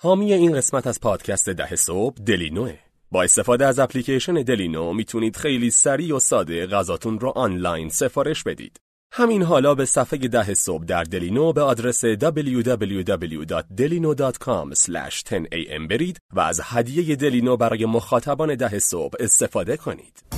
حامی این قسمت از پادکست ده صبح دلینوه با استفاده از اپلیکیشن دلینو می‌تونید خیلی سریع و ساده غذاتون رو آنلاین سفارش بدید. همین حالا به صفحه ده صبح در دلینو به آدرس www.delino.com/10am برید و از هدیه دلینو برای مخاطبان ده صبح استفاده کنید.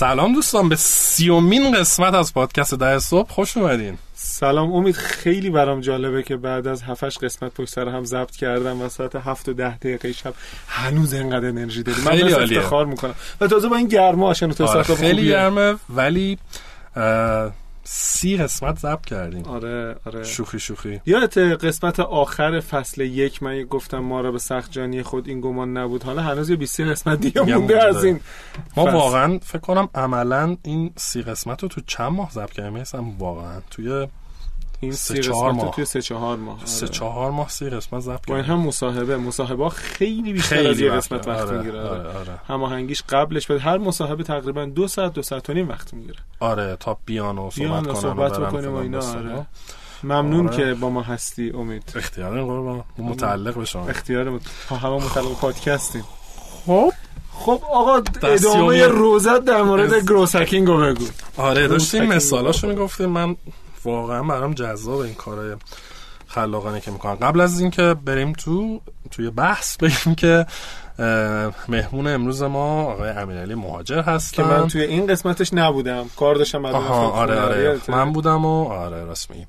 سلام دوستان به سیومین قسمت از پادکست ده صبح خوش اومدین. سلام امید خیلی برام جالبه که بعد از هفتش قسمت پشت سر هم ضبط کردم و ساعت هفت و ده دقیقه شب هنوز اینقدر انرژی داری من خیلی. افتخار می‌کنم. و تازه با این گرما آشنا تو آره خیلی گرمه ولی سی قسمت ضبط کردیم. آره آره. شوخی شوخی. یادت قسمت آخر فصل یک من گفتم ما را به سخت جانی خود این گمان نبود. حالا هنوز یه 20 قسمت دیگه مونده. از این ما فصل. واقعا فکر کنم عملا این سی قسمت رو تو چند ماه ضبط کردیم؟ مثلا واقعا توی این سه چهار ماه. توی سه چهار ماه آره. سه چهار ماه سی قسمت ضبط کردیم هم مصاحبه مصاحبه خیلی بیشتر از خیلی یه وقت قسمت وقت آره، می‌گیره آره آره هماهنگیش قبلش به هر مصاحبه تقریبا دو ساعت دو ساعت و نیم وقت می‌گیره آره تا بیان و بیان صحبت و کنن صحبت بکنیم و اینا،. آره. ممنون آره. که با ما هستی امید اختیار قربان متعلق به شما اختیار. همه متعلق پادکستیم خب خب آقا ادامه. روزت در مورد از- گروسکینگ رو بگو آره داشتیم مثالاشو. می‌گفتیم من واقعا برام جذاب این کارهای خلاقانه که می‌کنن. قبل از اینکه بریم تو توی بحث بگیم که مهمون امروز ما آقای امیرعلی مهاجر که هستن من توی این قسمتش نبودم. کار داشتم بعد آره. آره. یادته؟ من بودم و آره راست میگی.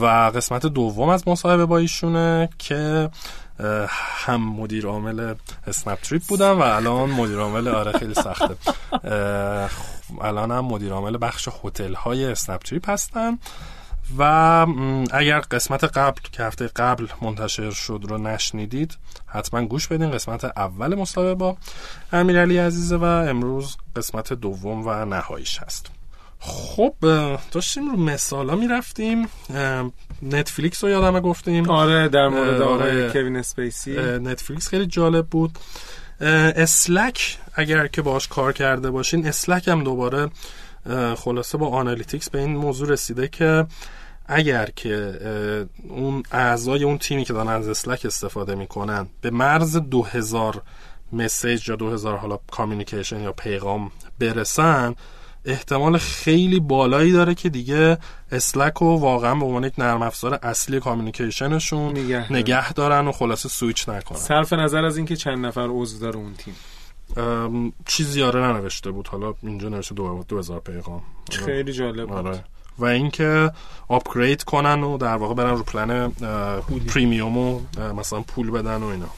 و قسمت دوم از مصاحبه با ایشونه که هم مدیر عامل اسنپ تریپ بودم و الان مدیر عامل آره خیلی سخته. الان هم مدیر عامل بخش هتل های اسنپ تریپ هستن و اگر قسمت قبل که هفته قبل منتشر شد رو نشنیدید حتما گوش بدین قسمت اول مصاحبه با امیرعلی عزیزه و امروز قسمت دوم و نهاییش هست. خب داشتیم رو مثالا می‌رفتیم Netflix رو یادمه گفتیم. آره در مورد آقای آره. کوین اسپیسی. Netflix خیلی جالب بود. Slack اگر که باش کار کرده باشین Slack هم دوباره خلاصه با analytics به این موضوع رسیده که اگر که اون اعضای اون تیمی که دارن از Slack استفاده می‌کنن به مرز 2000 message یا 2000 حالا communication یا پیغام برسن احتمال خیلی بالایی داره که دیگه Slack رو واقعا به عنوان یک نرم افزار اصلی communication شون نگه دارن. نگه دارن و خلاصه سویچ نکنن. صرف نظر از اینکه چند نفر عضو داره اون تیم. چیزی آره ننوشته بود. حالا اینجا نوشته دو, دو هزار پیغام. خیلی جالب بود. آره. و اینکه upgrade کنن و در واقع برن رو plan premium و مثلا پول بدن و اینا.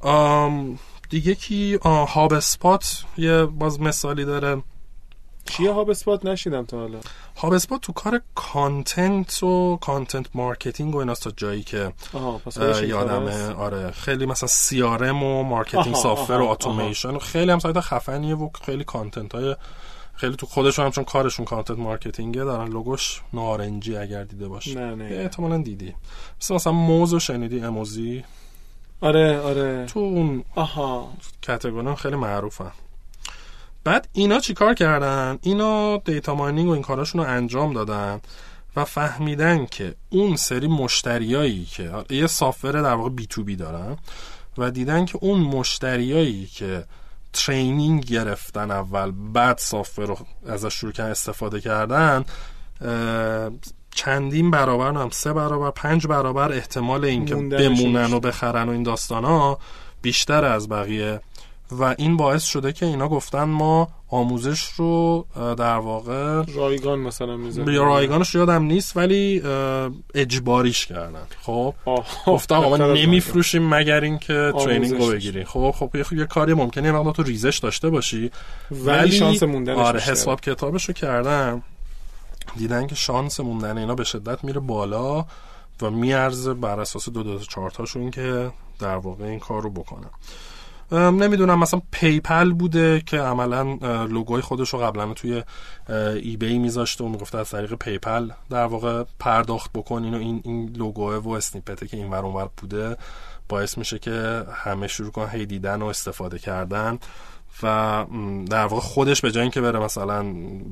آم، دیگه کی؟ HubSpot یه باز مثالی داره. چیه HubSpot نشنیدم تا حالا. HubSpot تو کار content و content marketing و ایناست تا جایی که یادمه. آره. خیلی مثلا CRM و marketing software و اتوماسیون و خیلی هم سایت خفنیه و خیلی content های خیلی تو خودشون هم چون کارشون content marketing ه دارن لوگوش نارنجی اگر دیده باشی. نه نه. احتمالا دیدی. مثل مثلا Moz و شنیدی؟ اموزی؟ آره آره. تو اون آها. category هم خیلی معروفن. بعد اینا چیکار کردن اینا data mining و این کاراشون رو انجام دادن و فهمیدن که اون سری مشتریایی که یه software در واقع B to B دارن و دیدن که اون مشتریایی که training گرفتن اول بعد software رو ازش شروع کردن استفاده کردن چندین برابر هم سه برابر پنج برابر احتمال اینکه بمونن. و بخرن و این داستان ها بیشتر از بقیه و این باعث شده که اینا گفتن ما آموزش رو در واقع رایگان مثلا می‌زنه یا رایگانش یادم نیست ولی اجباریش کردن. خب؟ گفتن آقا ما نمیفروشیم مگر اینکه ترینینگ رو بگیری خب؟ خب یه- یه کاری ممکنه مقدار تو ریزش داشته باشی ولی شانس موندنش آره. حساب کتابش رو کردن دیدن که شانس موندن اینا به شدت میره بالا و میارزه بر اساس دو دو چهار تاشون که در واقع این کار رو بکنن نمی‌دونم مثلا PayPal بوده که عملا لوگوی خودش رو قبلا توی eBay میذاشته و می‌گفته از طریق PayPal در واقع پرداخت بکنین و این این لوگوه و snippet ه که این ور بوده باعث میشه که همه شروع کنن هی دیدن و استفاده کردن. و در واقع خودش به جای اینکه بره مثلا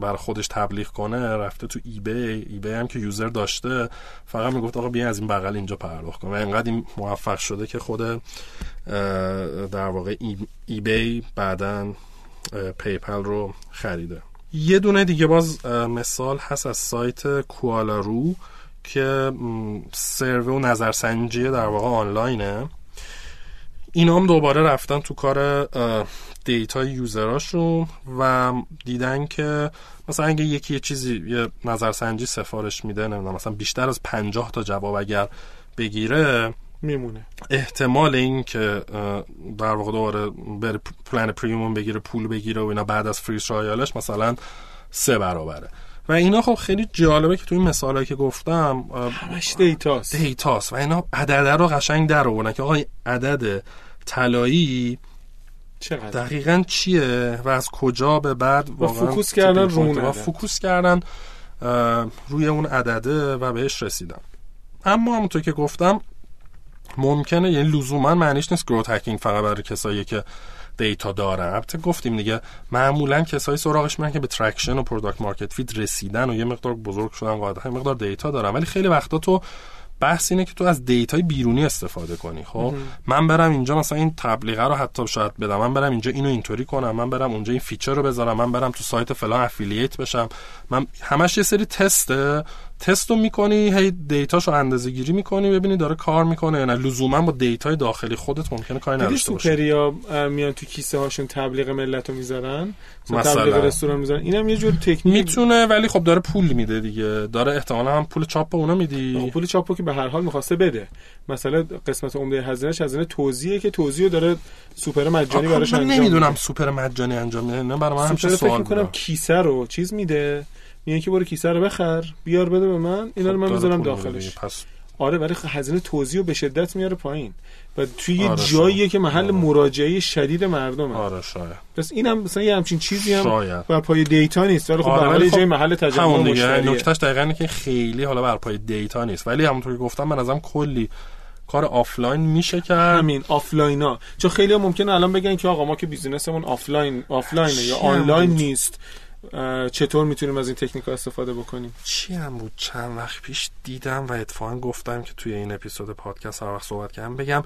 بر خودش تبلیغ کنه رفته تو eBay ای هم که user داشته. فقط می‌گفت آقا بیا از این بغل اینجا پرداخت کن و انقدر این موفق شده که خود در واقع eBay بعدا PayPal رو خریده. یه دونه دیگه باز مثال هست از سایت Qualaroo که survey ه و نظرسنجی در واقع آنلاینه. اینا هم دوباره رفتن تو کار دیتا یوزراشون و دیدن که مثلا اگه یکی یه چیزی یه نظرسنجی سفارش میده نمی‌دونم مثلا بیشتر از پنجاه تا جواب اگر بگیره میمونه. احتمال این که در واقع دوباره بره پلن پریمیوم بگیره پول بگیره و اینا بعد از فری ترایالش مثلا سه برابره. و اینا خب خیلی جالبه که تو این مثالایی که گفتم همش data ست. data ست و اینا عدده رو قشنگ در آوردن که آقا عدد طلایی چقدر؟ دقیقا چیه و از کجا به بعد و focus کردن رو و focus کردن روی اون عدده و بهش رسیدن اما همونطور که گفتم ممکنه یعنی لزوما معنیش نیست growth hacking فقط برای کسایی که data دارن. البته گفتیم دیگه معمولا کسایی سراغش میرن که به traction و product market fit رسیدن و یه مقدار بزرگ شدن قاعدتا مقدار data دارن. ولی خیلی وقتا تو بحث اینه که تو از data ی بیرونی استفاده کنی خب؟ من برم اینجا مثلا این تبلیغه رو حتی شاید بدم من برم اینجا اینو اینطوری کنم من برم اونجا این feature رو بذارم من برم تو سایت فلان affiliate بشم. من همش یه سری تسته. تست رو می‌کنی هی data شو اندازه گیری می‌کنی ببینی داره کار می‌کنه یا نه. لزوما با data ی داخلی خودت ممکنه کاری نداشته باشه سوپریا میان تو کیسه هاشون تبلیغ ملت رو می‌ذارن؟ مثلا تبلیغ رستوران می‌ذارن. اینم یه جور تکنیک. می‌تونه ولی خب داره پول میده دیگه. داره احتمالا هم پول چاپ اونا میدی. پول چاپو که به هر حال می‌خواسته بده. مثلا قسمت عمده هزینهش هزینه توزیعه که توزیع داره سوپر مجانی براش انجام نمی‌دونم سوپر مجانی انجام میده. نه برای من فکر می‌کنم کیسه رو چیز میده. میگن که برو کیسه رو بخر بیار بده به من اینا رو من می‌ذارم داخلش. پس آره ولی هزینه توزیع به شدت میاره پایین. و توی یه آره جاییه که محل آره. مراجعه شدید مردمه. آره شاید. پس اینم مثلا یه همچین چیزی هم شاید. بر پای data نیست. ولی خب آره خب جای محل تجمع مشتریه. نکتهش دقیقاً اینه که خیلی حالا بر پای data نیست. ولی همونطور که گفتم من ازم کلی کار آفلاین میشه کرد. همین آفلاینا چون خیلی هم ممکنه الان بگن که آقا ما که business مون آفلاین آفلاینه یا آنلاین نیست. چطور می‌تونیم از این تکنیک استفاده بکنیم؟ چی هم بود؟ چند وقت پیش دیدم و اتفاقا گفتم که توی این اپیزود پادکست هر وقت صحبت کردم بگم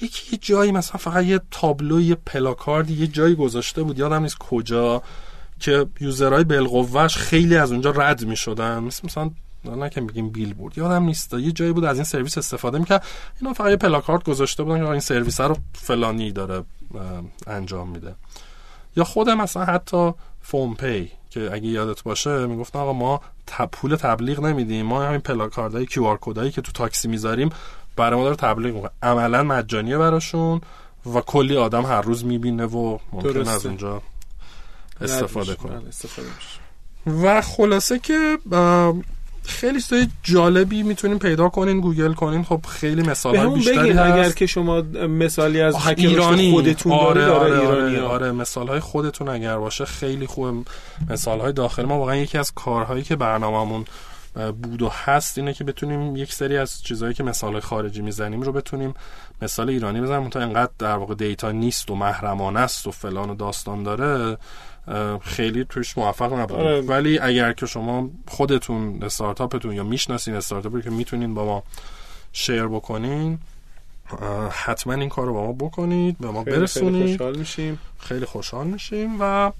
یکی یه جایی مثلا فقط یه تابلو یه پلاکاردی یه جایی گذاشته بود. یادم نیست کجا که user های بالقوهش خیلی از اونجا رد می‌شدن. مثل مثلا نه که میگیم بیلبورد. یادم نیست. یه جایی بود از این سرویس استفاده می‌کرد. اینا فقط یه پلاکارد گذاشته بودن که این سرویس رو فلانی داره انجام میده. یا خود مثلا حتی فون پی که اگه یادت باشه می‌گفتن آقا ما پول تبلیغ نمیدیم ما همین پلاکاردهای QR code ایی که تو تاکسی می‌ذاریم برای ما داره تبلیغ می‌کنه. عملا مجانیه براشون و کلی آدم هر روز می‌بینه و ممکن از اونجا استفاده کنه. و خلاصه که خیلی چیزای جالبی می‌تونیم پیدا کنین گوگل کنین. خب خیلی مثال های بیشتری هست. اگر که شما مثالی از ایرانی. خودتون آره داره آره ایرانی آره, آره. مثال های خودتون اگر باشه خیلی خوب مثال های داخل ما. واقعا یکی از کارهایی که برنامهمون بود و هست اینه که بتونیم یک سری از چیزهایی که مثال خارجی می‌زنیم رو بتونیم مثال ایرانی بزنیم. تا انقدر در واقع دیتا نیست و محرمانه است و فلان و داستان داره. خیلی توش موفق نبودیم. آره. ولی اگر که شما خودتون استارتاپتون یا می‌شناسین استارتاپی که می‌تونین با ما شیر بکنین حتما این کار رو با ما بکنید به ما خیلی برسونید. خیلی خوشحال میشیم. خیلی خوشحال میشیم و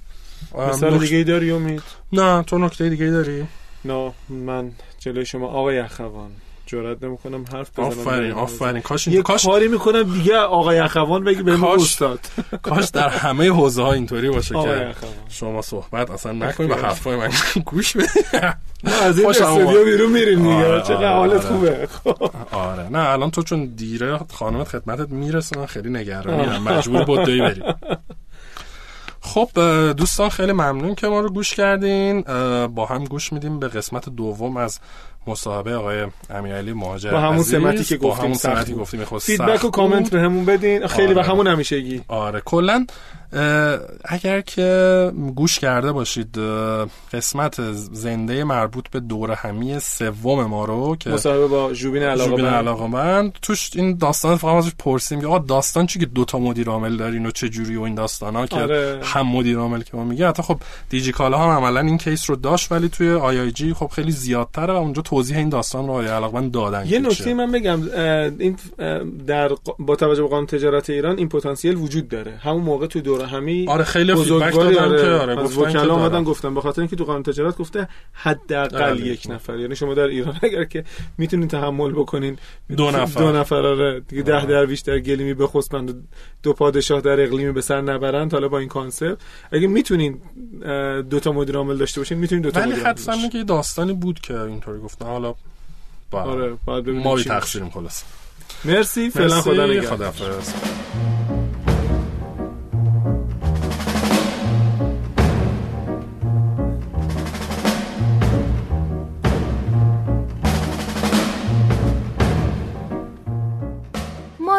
مثال دیگه ای داری امید؟ نه تو نکته دیگه ای داری؟ نه من جلوی شما آقای اخوان. جرئت نمی‌کنم حرف بزنم آفرین آفرین. کاش یه کاش کاری می‌کنم دیگه آقای اخوان بگی به استاد. کاش در همه حوزه ها اینطوری باشه که شما صحبت اصلا نکنید و حرفای من گوش بدید. ما از این استودیو. بیرون میریم دیگه. آره، چقدر آره، حالت آره. خوبه. آره. نه الان تو چون دیره خانمت خدمتت می‌رسه من خیلی نگرانم. مجبور بدوی بریم. خب دوستان خیلی ممنون که ما رو گوش کردین. با هم گوش میدیم به قسمت دوم از مصاحبه آقای امیرعلی مهاجر با همون سمتی که با گفتیم همون سخت سمتی. گفتیم خود فیدبک سخت و کامنت بود. به همون بدین خیلی و آره. همون همیشگی آره کلا اگر که گوش کرده باشید قسمت زنده مربوط به دور همی سوم ما رو که مصاحبه با ژوبین علاقه ژوبین من. علاقه‌مند توش این داستان فقط ازش پرسیم که آقا داستان چی که دوتا مدیر عامل دارین و چه جوری و این داستان ها که آره. هم مدیر عامل که ما میگه حتی خب دیجی کالا هم عملا این case رو داشت ولی توی IIG خب خیلی زیادتره و اونجا توضیح این داستان رو علاقمند دادن یه نکته. من بگم این در با توجه به قانون تجارت ایران این پتانسیل وجود داره همون موقع تو دوره همی آره خیلی feedback دادن آره، که آره که وکلا اومدن. گفتن به خاطر اینکه تو قانون تجارت گفته حداقل بله. یک نفر یعنی شما در ایران اگر که می‌تونین تحمل بکنین دو نفر. دو نفر آره دیگه ده آره. درویش در گلیمی بخسبند و دو پادشاه در اقلیمی به سر نبرند حالا با این کانسپت اگه می‌تونین دو تا مدیر عامل داشته باشین می‌تونین دو تا ولی حدسم داشته که داستانی بود که اینطوری گفتن حالا با آره ما بی. تقصیریم خلاص مرسی فعلا خدا نگهدار.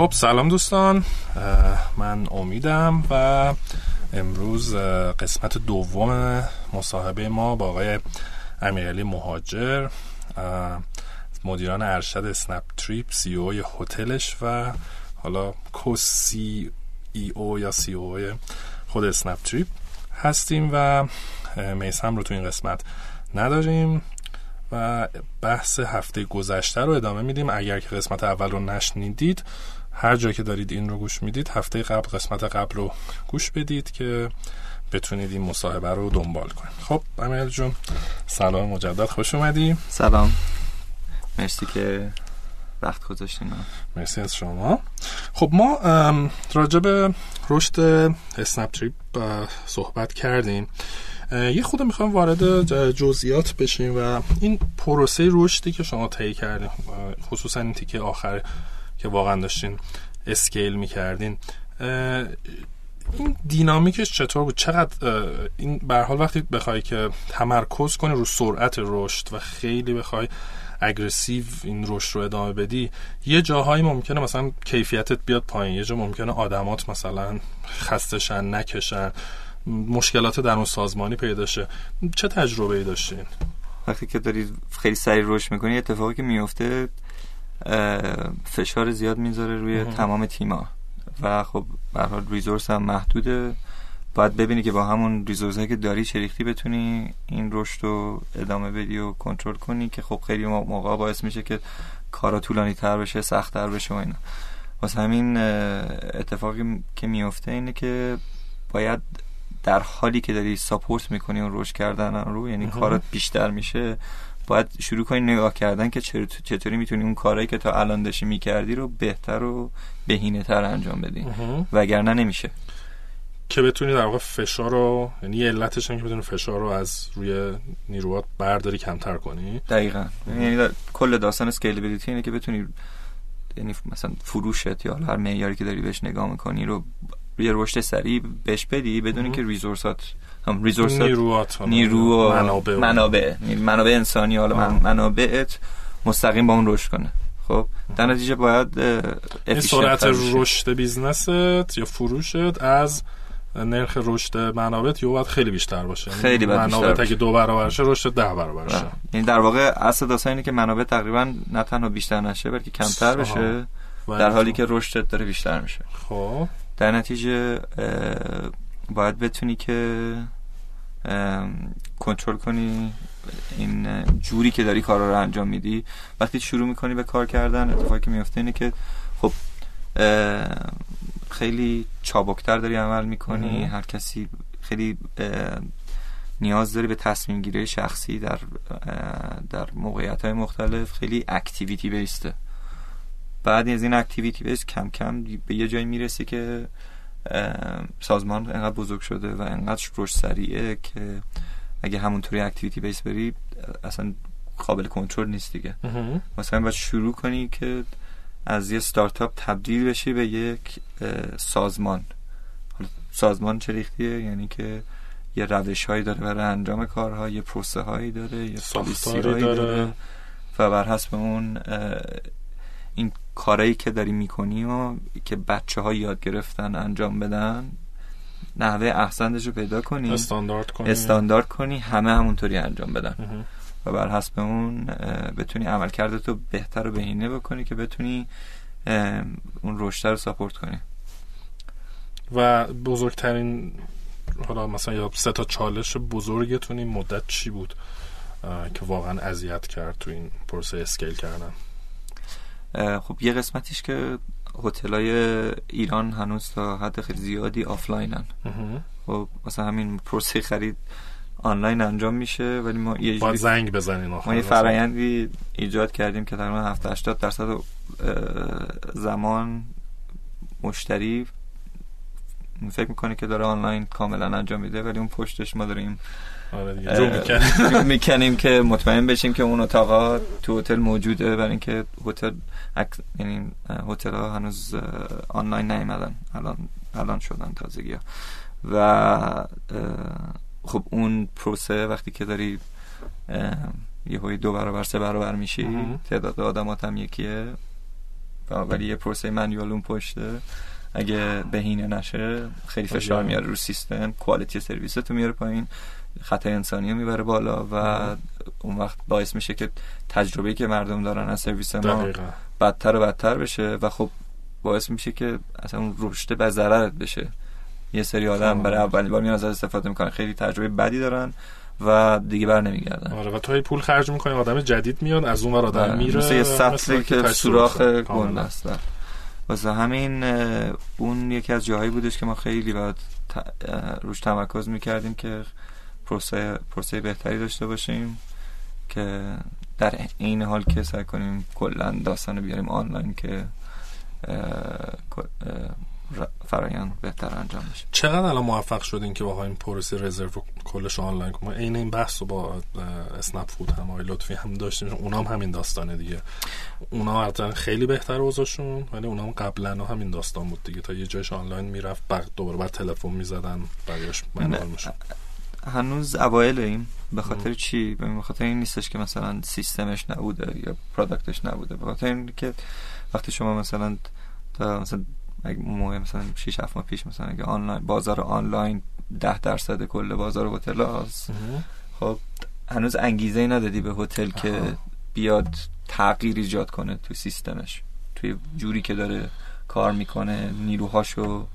خب سلام دوستان. من امیدم و امروز قسمت دوم مصاحبه ما با آقای امیرعلی مهاجر مدیران ارشد اسنپ تریپ CEO هتلش و حالا کو سی ای او یا سی او خود اسنپ تریپ هستیم و میسم رو تو این قسمت نداریم و بحث هفته گذشته رو ادامه میدیم. اگر که قسمت اول رو نشنیدید هر جا که دارید این رو گوش می‌دید هفته قبل قسمت قبل رو گوش بدید که بتونید این مصاحبه رو دنبال کنید. خب امیل جون سلام مجدد خوش اومدی. سلام. مرسی که وقت گذاشتین. مرسی از شما. خب ما به رشد اسنپ تریپ صحبت کردیم. یه خود می‌خوایم وارد جزئیات بشیم و این پروسه رشدی که شما طی کردین اه، خصوصا این تیکه آخر که واقعا داشتین اسکیل می‌کردین. این دینامیکش چطور بود؟ چقدر این به حال وقتی بخوای که تمرکز کنی رو سرعت رشد و خیلی بخوای اگریسیو این رشد رو ادامه بدی یه جاهایی ممکنه مثلا کیفیتت بیاد پایین یه جا ممکنه آدمات مثلا خستشن نکشن مشکلات در اون سازمانی پیدا شه. چه تجربه ای داشتین؟ وقتی که دارید خیلی سریع رشد می‌کنی اتفاقی که میفته فشار زیاد می‌ذاره روی مهم. تمام تیما و خب به حال ریزورس هم محدوده باید ببینی که با همون ریزورس که داری چه ریختی بتونی این رشد رو ادامه بدی و کنترل کنی که خب خیلی مو- موقع باعث میشه که کارا طولانی تر بشه سخت تر بشه و اینا واسه همین اتفاقی که میفته اینه که باید در حالی که داری ساپورت می‌کنی اون رشد کردن رو یعنی. کارات بیشتر میشه باید شروع کنی نگاه کردن که چطور- چطوری می‌تونی اون کارهایی که تا الان داشتی می‌کردی رو بهتر و بهینه تر انجام بدی. وگرنه نمیشه. که بتونی در واقع فشار رو یعنی یه علتش اینه که بتونی فشار رو از روی نیروات برداری کمتر کنی. دقیقا. یعنی دا- کل داستان اسکیلبیلیتی اینه که بتونی یعنی مثلا فروشت یا هر معیاری که داری بهش نگاه می‌کنی رو یه رشد سریع بهش بدی بدونی مهم. که resource ات هم resource ات نیروات نیرو و منابع منابع منابع انسانی حالا من-. منابعت مستقیم با اون رشد کنه خب در نتیجه باید این سرعت. رشد business ت یا فروشت از نرخ رشد منابعت یا باید خیلی بیشتر باشه یعنی خیلی باید باشه. اگه دو برابر شه رشد ده برابر شه. یعنی در واقع اصل داستان اینه که منابع تقریبا نه تنها بیشتر نشه بلکه کمتر. بشه در حالی که رشدت داره بیشتر میشه خب در نتیجه باید بتونی که کنترل کنی این جوری که داری کارا رو انجام میدی. وقتی شروع می‌کنی به کار کردن اتفاقی که میفته اینه که خب خیلی چابکتر داری عمل می‌کنی. هر کسی خیلی نیاز داری به تصمیم گیری شخصی در در موقعیت های مختلف. خیلی activity based ه بعد از این activity base کم کم به یه جایی می‌رسه که سازمان انقدر بزرگ شده و انقدر رشد سریعه که اگه همونطوری activity base بری اصلا قابل کنترل نیست دیگه. مثلا باید شروع کنی که از یه استارتاپ تبدیل بشی به یک سازمان. سازمان چه ریختیه؟ یعنی که یه روش هایی داره برای انجام کارها یه پروسه هایی داره یه پالیسی هایی داره. داره و بر حسب اون این کارایی که داری می‌کنی و که بچه ها یاد گرفتن انجام بدن نحوه احسنش رو پیدا کنی. استاندارد کنی. استاندارد کنی همه همونطوری انجام بدن. و بر حسب اون بتونی عملکردت رو بهتر و بهینه بکنی که بتونی اون رشد رو support کنی. و بزرگترین حالا مثلا یا سه تا چالش بزرگتون این مدت چی بود که واقعا اذیت کرد تو این پروسه scale کردن؟ خب یه قسمتیش که هتل‌های ایران هنوز تا حد خیلی زیادی آفلاینن. خب مثلا همین پروسه خرید آنلاین انجام میشه ولی ما یه باید زنگ بزنین ما یه فرایندی ایجاد کردیم که تقریبا 70 80 درصد زمان مشتری فکر می‌کنه که داره آنلاین کاملا انجام میده ولی اون پشتش ما داریم آره می‌کنیم. که مطمئن بشیم که اون اتاقا تو هتل موجوده برای اینکه هتل یعنی هتل ها هنوز آنلاین نیومدن الان الان شدن تازگی ها و خب اون پروسه وقتی که داری یه دو برابر سه برابر میشی تعداد آدمات هم یکیه. ولی یه پروسه منیوال اون پشته اگه بهینه نشه خیلی فشار میاره رو سیستم کوالیتی سرویس تو میاره پایین. خطای انسانی رو می‌بره بالا و اون وقت باعث میشه که تجربه که مردم دارن از سرویس ما بدتر و بدتر بشه و خب باعث میشه که اصلا اون رشد به ضررت بشه. یه سری آدم برای اولین بار میان از استفاده می‌کنن. خیلی تجربه بدی دارن و دیگه بر نمیگردن. آره و تو پول خرج می‌کنی آدم جدید میاد از اون ور آدم آره، میره مثل یه سطلی که سوراخ گنده است. واسه همین اون یکی از جاهایی بودش که ما خیلی باید روش تمرکز می‌کردیم که پروسه, پروسه بهتری داشته باشیم که در این حال که سعی کنیم کلا داستان رو بیاریم آنلاین که فرایند بهتر انجام بشه. چقدر الان موفق شدین که با این پروسه رزرو کلش آنلاین ما عین این بحث رو با اسنپ فود هم آقای لطفی هم داشتیم. اونا هم همین داستانه دیگه. اونا حتما خیلی بهتر اوضاعشون ولی اونا هم قبلا همین داستان بود دیگه. تا یه جایش آنلاین می‌رفت بعد دوباره بعد تلفن می‌زدن بقیه‌اش منوال می‌شد. هنوز اوایل این به خاطر چی؟ به خاطر این نیستش که مثلا سیستمش نبوده یا پروداکتش نبوده. به خاطر اینکه وقتی شما مثلا تا مثلا موقع مثلا 6 7 ماه پیش مثلا اگه آنلاین بازار آنلاین 10 درصد کل بازار هتل هاست خب هنوز انگیزه ای ندادی به هتل که بیاد تغییر ایجاد کنه تو سیستمش. توی جوری که داره کار می‌کنه نیروهاشو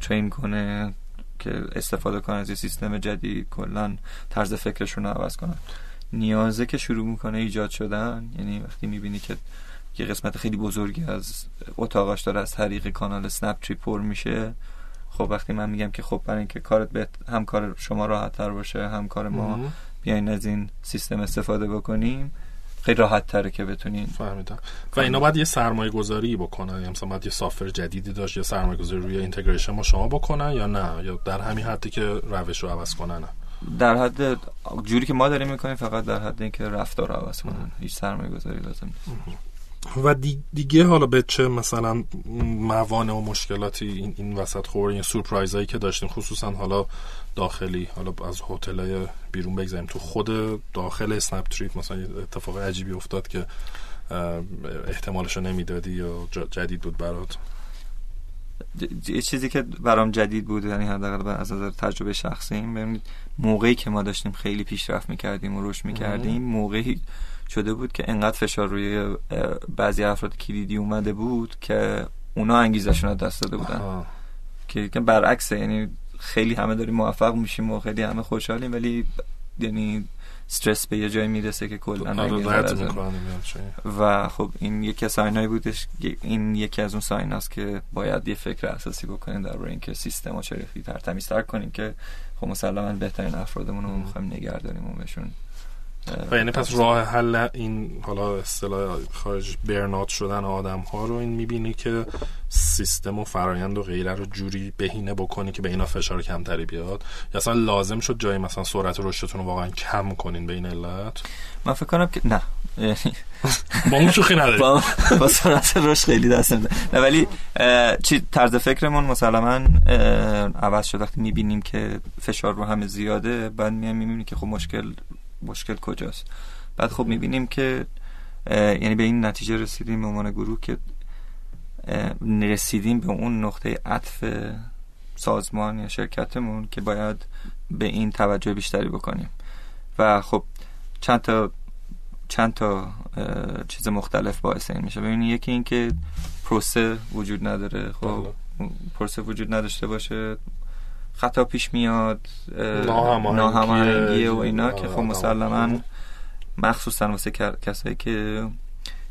ترین کنه که استفاده کنه از یه سیستم جدید کلا طرز فکرشون رو عوض کنن. نیازه که شروع می‌کنه ایجاد شدن یعنی وقتی می‌بینی که یه قسمت خیلی بزرگی از اتاقش داره از طریق کانال سنپ پر میشه خب وقتی من میگم که خب برای اینکه کارت به هم کار شما راحت تر باشه هم کار ما بیاین از این سیستم استفاده بکنیم خیلی راحت تره که بتونین. فهمیدم. و اینا باید یه سرمایه گذاری بکنن. یعنی مثلا باید یه سافر جدیدی داشت یه سرمایه گذاری روی اینتگریشن ما شما بکنن یا نه؟ یا در همین حدی که روش رو عوض کنن؟ در حد جوری که ما داریم می‌کنیم فقط در حد اینکه رفتار رو عوض کنن. هیچ سرمایه گذاری لازم نیست. و دیگه حالا به چه مثلا موانع و مشکلاتی این, این وسط خورد؟ این سورپرایز هایی که داشتیم خصوصا حالا داخلی حالا از هتل های بیرون بگذاریم. تو خود داخل اسنپ تریپ مثلا اتفاق عجیبی افتاد که احتمالش رو نمی‌دادی یا جدید بود برات؟ یه چیزی که برام جدید بود یعنی حداقل از نظر تجربه شخصی ببینید موقعی که ما داشتیم خیلی پیشرفت می‌کردیم و رشد می‌کردیم موقعی شده بود که انقدر فشار روی بعضی افراد کلیدی اومده بود که اونا انگیزشون رو دست داده بودن. که برعکسه یعنی خیلی همه داریم موفق میشیم و خیلی همه خوشحالیم ولی یعنی استرس به یه جایی می‌رسه که کلا آره. و خب این یکی از ساینایی بودش این یکی از اون ساین هاست که باید یه فکر اساسی بکنیم درباره اینکه سیستم چه تر تمیزتر کنیم که خب مسلما بهترین افرادمون رو می‌خوایم نگه داریم و بهشون. و یعنی پس راه حل این حالا اصطلاح خارج برنات شدن آدم ها رو این می‌بینی که سیستم و فرایند و غیره رو جوری بهینه بکنی که به اینا فشار کمتری بیاد. یا اصلا لازم شد جایی مثلا سرعت رشدتون رو واقعا کم کنین به این علت؟ من فکر کنم که نه. با اون شوخی نداری با, با سرعت رشد خیلی دست نه ولی چی طرز فکرمون مسلما عوض شد. وقتی می‌بینیم که فشار رو همه زیاده بعد میایم می‌بینیم که خب مشکل مشکل کجاست. بعد خب می‌بینیم که یعنی به این نتیجه رسیدیم به عنوان گروه که رسیدیم به اون نقطه عطف سازمان یا شرکتمون که باید به این توجه بیشتری بکنیم. و خب چند تا چند تا چیز مختلف باعث این میشه. ببینید یکی این که پروسه وجود نداره. خب بله. پروسه وجود نداشته باشه. خطا پیش میاد ناهماهنگی و اینا که خب مسلما مخصوصا واسه کسایی که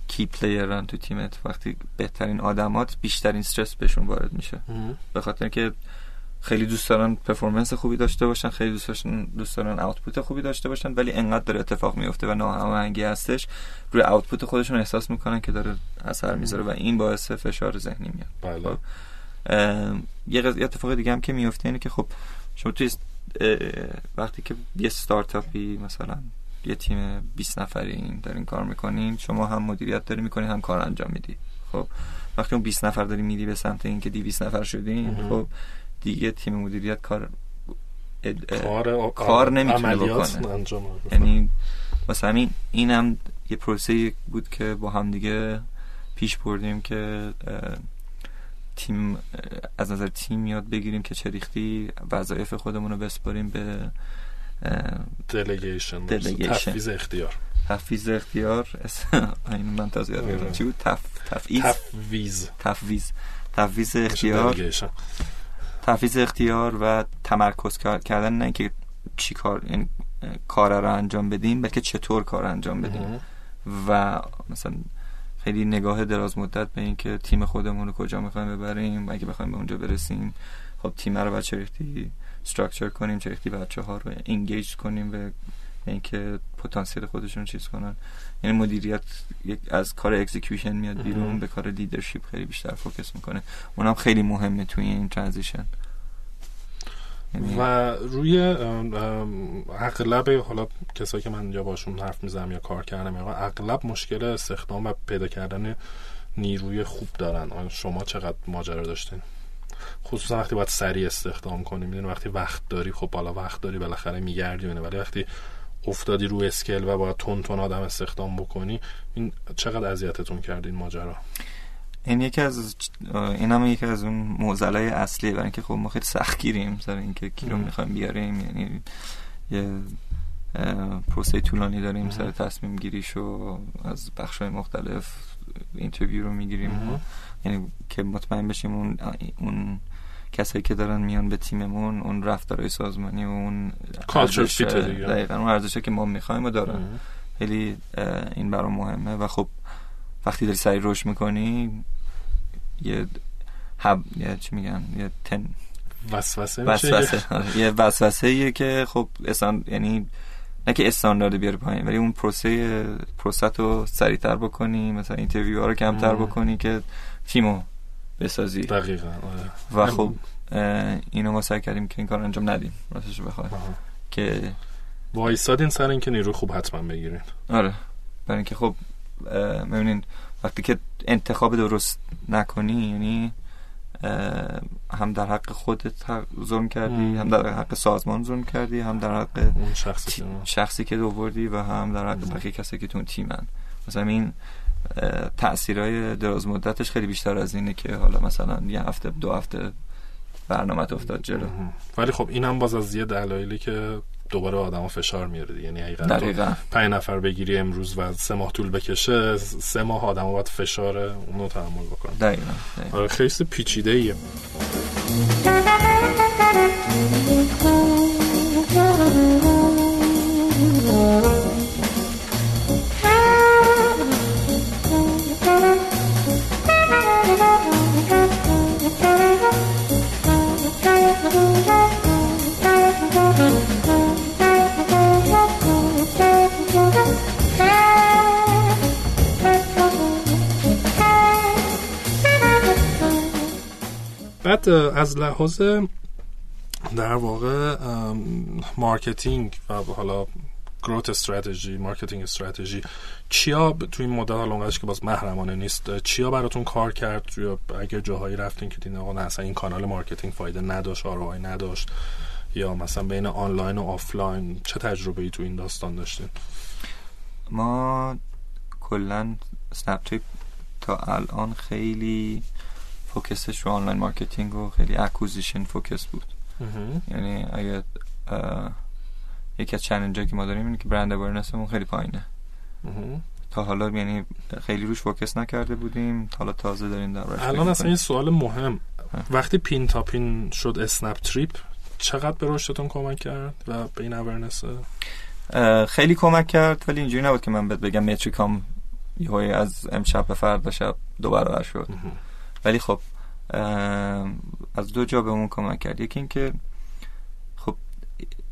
کی پلیرن تو تیمت وقتی بهترین آدمات بیشترین استرس بهشون وارد میشه. به خاطر که خیلی دوست دارن پرفورمنس خوبی داشته باشن خیلی دوست دارن دوست دارن آوتپوت خوبی داشته باشن ولی انقدر داره اتفاق میفته و ناهماهنگی هستش روی آوتپوت خودشون احساس می‌کنن که داره اثر می‌ذاره و این باعث فشار ذهنی میاد. بله. یه اتفاق دیگه هم که میفته اینه که خب شما توی وقتی که یه ستارتاپی مثلا یه تیم 20 نفری این دارین کار می‌کنین شما هم مدیریت داری می‌کنین هم کار انجام میدی. خب وقتی اون 20 نفر داری میدی به سمت اینکه 200 نفر شدین خب دیگه تیم مدیریت کار اد... کار, کار نمی‌تونه بکنه. یعنی واسه همین اینم یه پروسه بود که با هم دیگه پیش بردیم که تیم از نظر تیم یاد بگیریم که چه ریختی وظایف خودمون رو بسپاریم به دلیگیشن تفویض اختیار. تفویض اختیار. این من تازه یاد گرفتم چی بود؟ تف تفویض. تفویض. تفویض تفویض اختیار. تفویض اختیار و تمرکز کردن نه اینکه چی کار این کار رو انجام بدیم بلکه چطور کار انجام بدیم. و مثلا خیلی نگاه دراز مدت به اینکه تیم خودمون رو کجا می‌خوایم ببریم اگه بخوایم به اونجا برسیم خب تیم رو به چه ریختی structure کنیم چه ریختی بچه ها رو engage کنیم به اینکه پتانسیل خودشون چیز کنن. یعنی مدیریت یک از کار execution میاد بیرون به کار leadership خیلی بیشتر focus می‌کنه. اونم خیلی مهمه توی این transition و روی اغلب حالا کسایی که من یا باشون حرف می‌زنم یا کار کردم یا اغلب مشکل استخدام و پیدا کردن نیروی خوب دارن. شما چقدر ماجرا داشتین؟ خصوصا وقتی باید سریع استخدام کنی. می‌دونی وقتی وقت داری خب بالا وقت داری بالاخره میگردی ولی وقتی افتادی رو اسکیل و باید تون تون آدم استخدام بکنی این چقدر اذیتتون کرد این ماجرا؟ این یکی از این هم یکی از اون موزلای اصلی برای اینکه خب ما خیلی سخت گیریم سر اینکه کی رو می‌خوایم بیاریم. یعنی یه پروسه طولانی داریم سر تصمیم گیریش و از بخش های مختلف اینترویو رو می‌گیریم یعنی که مطمئن بشیم اون اون کسایی که دارن میان به تیممون اون رفتارهای سازمانی و اون دقیقا اون ارزشه که ما می‌خوایم و دارن. خیلی این برام مهمه و خب وقتی داری سری روش می‌کنی یه هب یه چی میگن یه تن وسوسه وسوسه. یه وسوسه که خب اسان یعنی نه که استاندارد بیاره پایین ولی اون پروسه پروسه رو سریعتر بکنی مثلا interview ها رو کمتر بکنی که تیمو بسازی. دقیقا آره. و خب اینو ما سعی کردیم که این کار انجام ندیم راستش بخوای که وایسادین سر اینکه نیرو خوب حتما بگیرین. آره. برای اینکه خب می‌بینین وقتی که انتخاب درست نکنی یعنی هم در حق خودت ظلم کردی هم در حق سازمان ظلم کردی هم در حق شخصی, شخصی که دووردی و هم در حق بقیه کسی که تو تیمن. مثلا این تاثیرهای دراز مدتش خیلی بیشتر از اینه که حالا مثلا یه هفته دو هفته برنامه افتاد جلو. ولی خب اینم باز از یه دلایلی که دوباره آدم فشار میاره یعنی حقیقتا پنج نفر بگیری امروز و سه ماه طول بکشه سه ماه آدم باید فشار اونو تحمل بکنه. دقیقا, آره خیلی پیچیده ایه بعد از لحاظ در واقع marketing و حالا growth strategy marketing strategy چیا تو این مدت حالا که باز محرمانه نیست چیا براتون کار کرد؟ یا اگر جاهایی رفتین که دیدین آقا اصلا این کانال marketing فایده نداشت ROI نداشت یا مثلا بین آنلاین و آفلاین چه تجربه ای تو این داستان داشتین؟ ما کلا اسنپ تا الان خیلی focusش رو online marketing و خیلی acquisition focus بود. یعنی اگه یکی از challenge که ما داریم اینه که برند اورنسمون خیلی پایینه. تا حالا یعنی خیلی روش focus نکرده بودیم. حالا تازه داریم در الان اصلا این سوال مهم. وقتی پینتاپین شد اسنپ تریپ چقدر به رشدتون کمک کرد و به این awareness خیلی کمک کرد ولی اینجوری نبود که من بهت بگم metricام یهو از امشب به فردا شب دو برابر شد. ولی خب از دو جا بهمون کمک کرد. یکی اینکه خب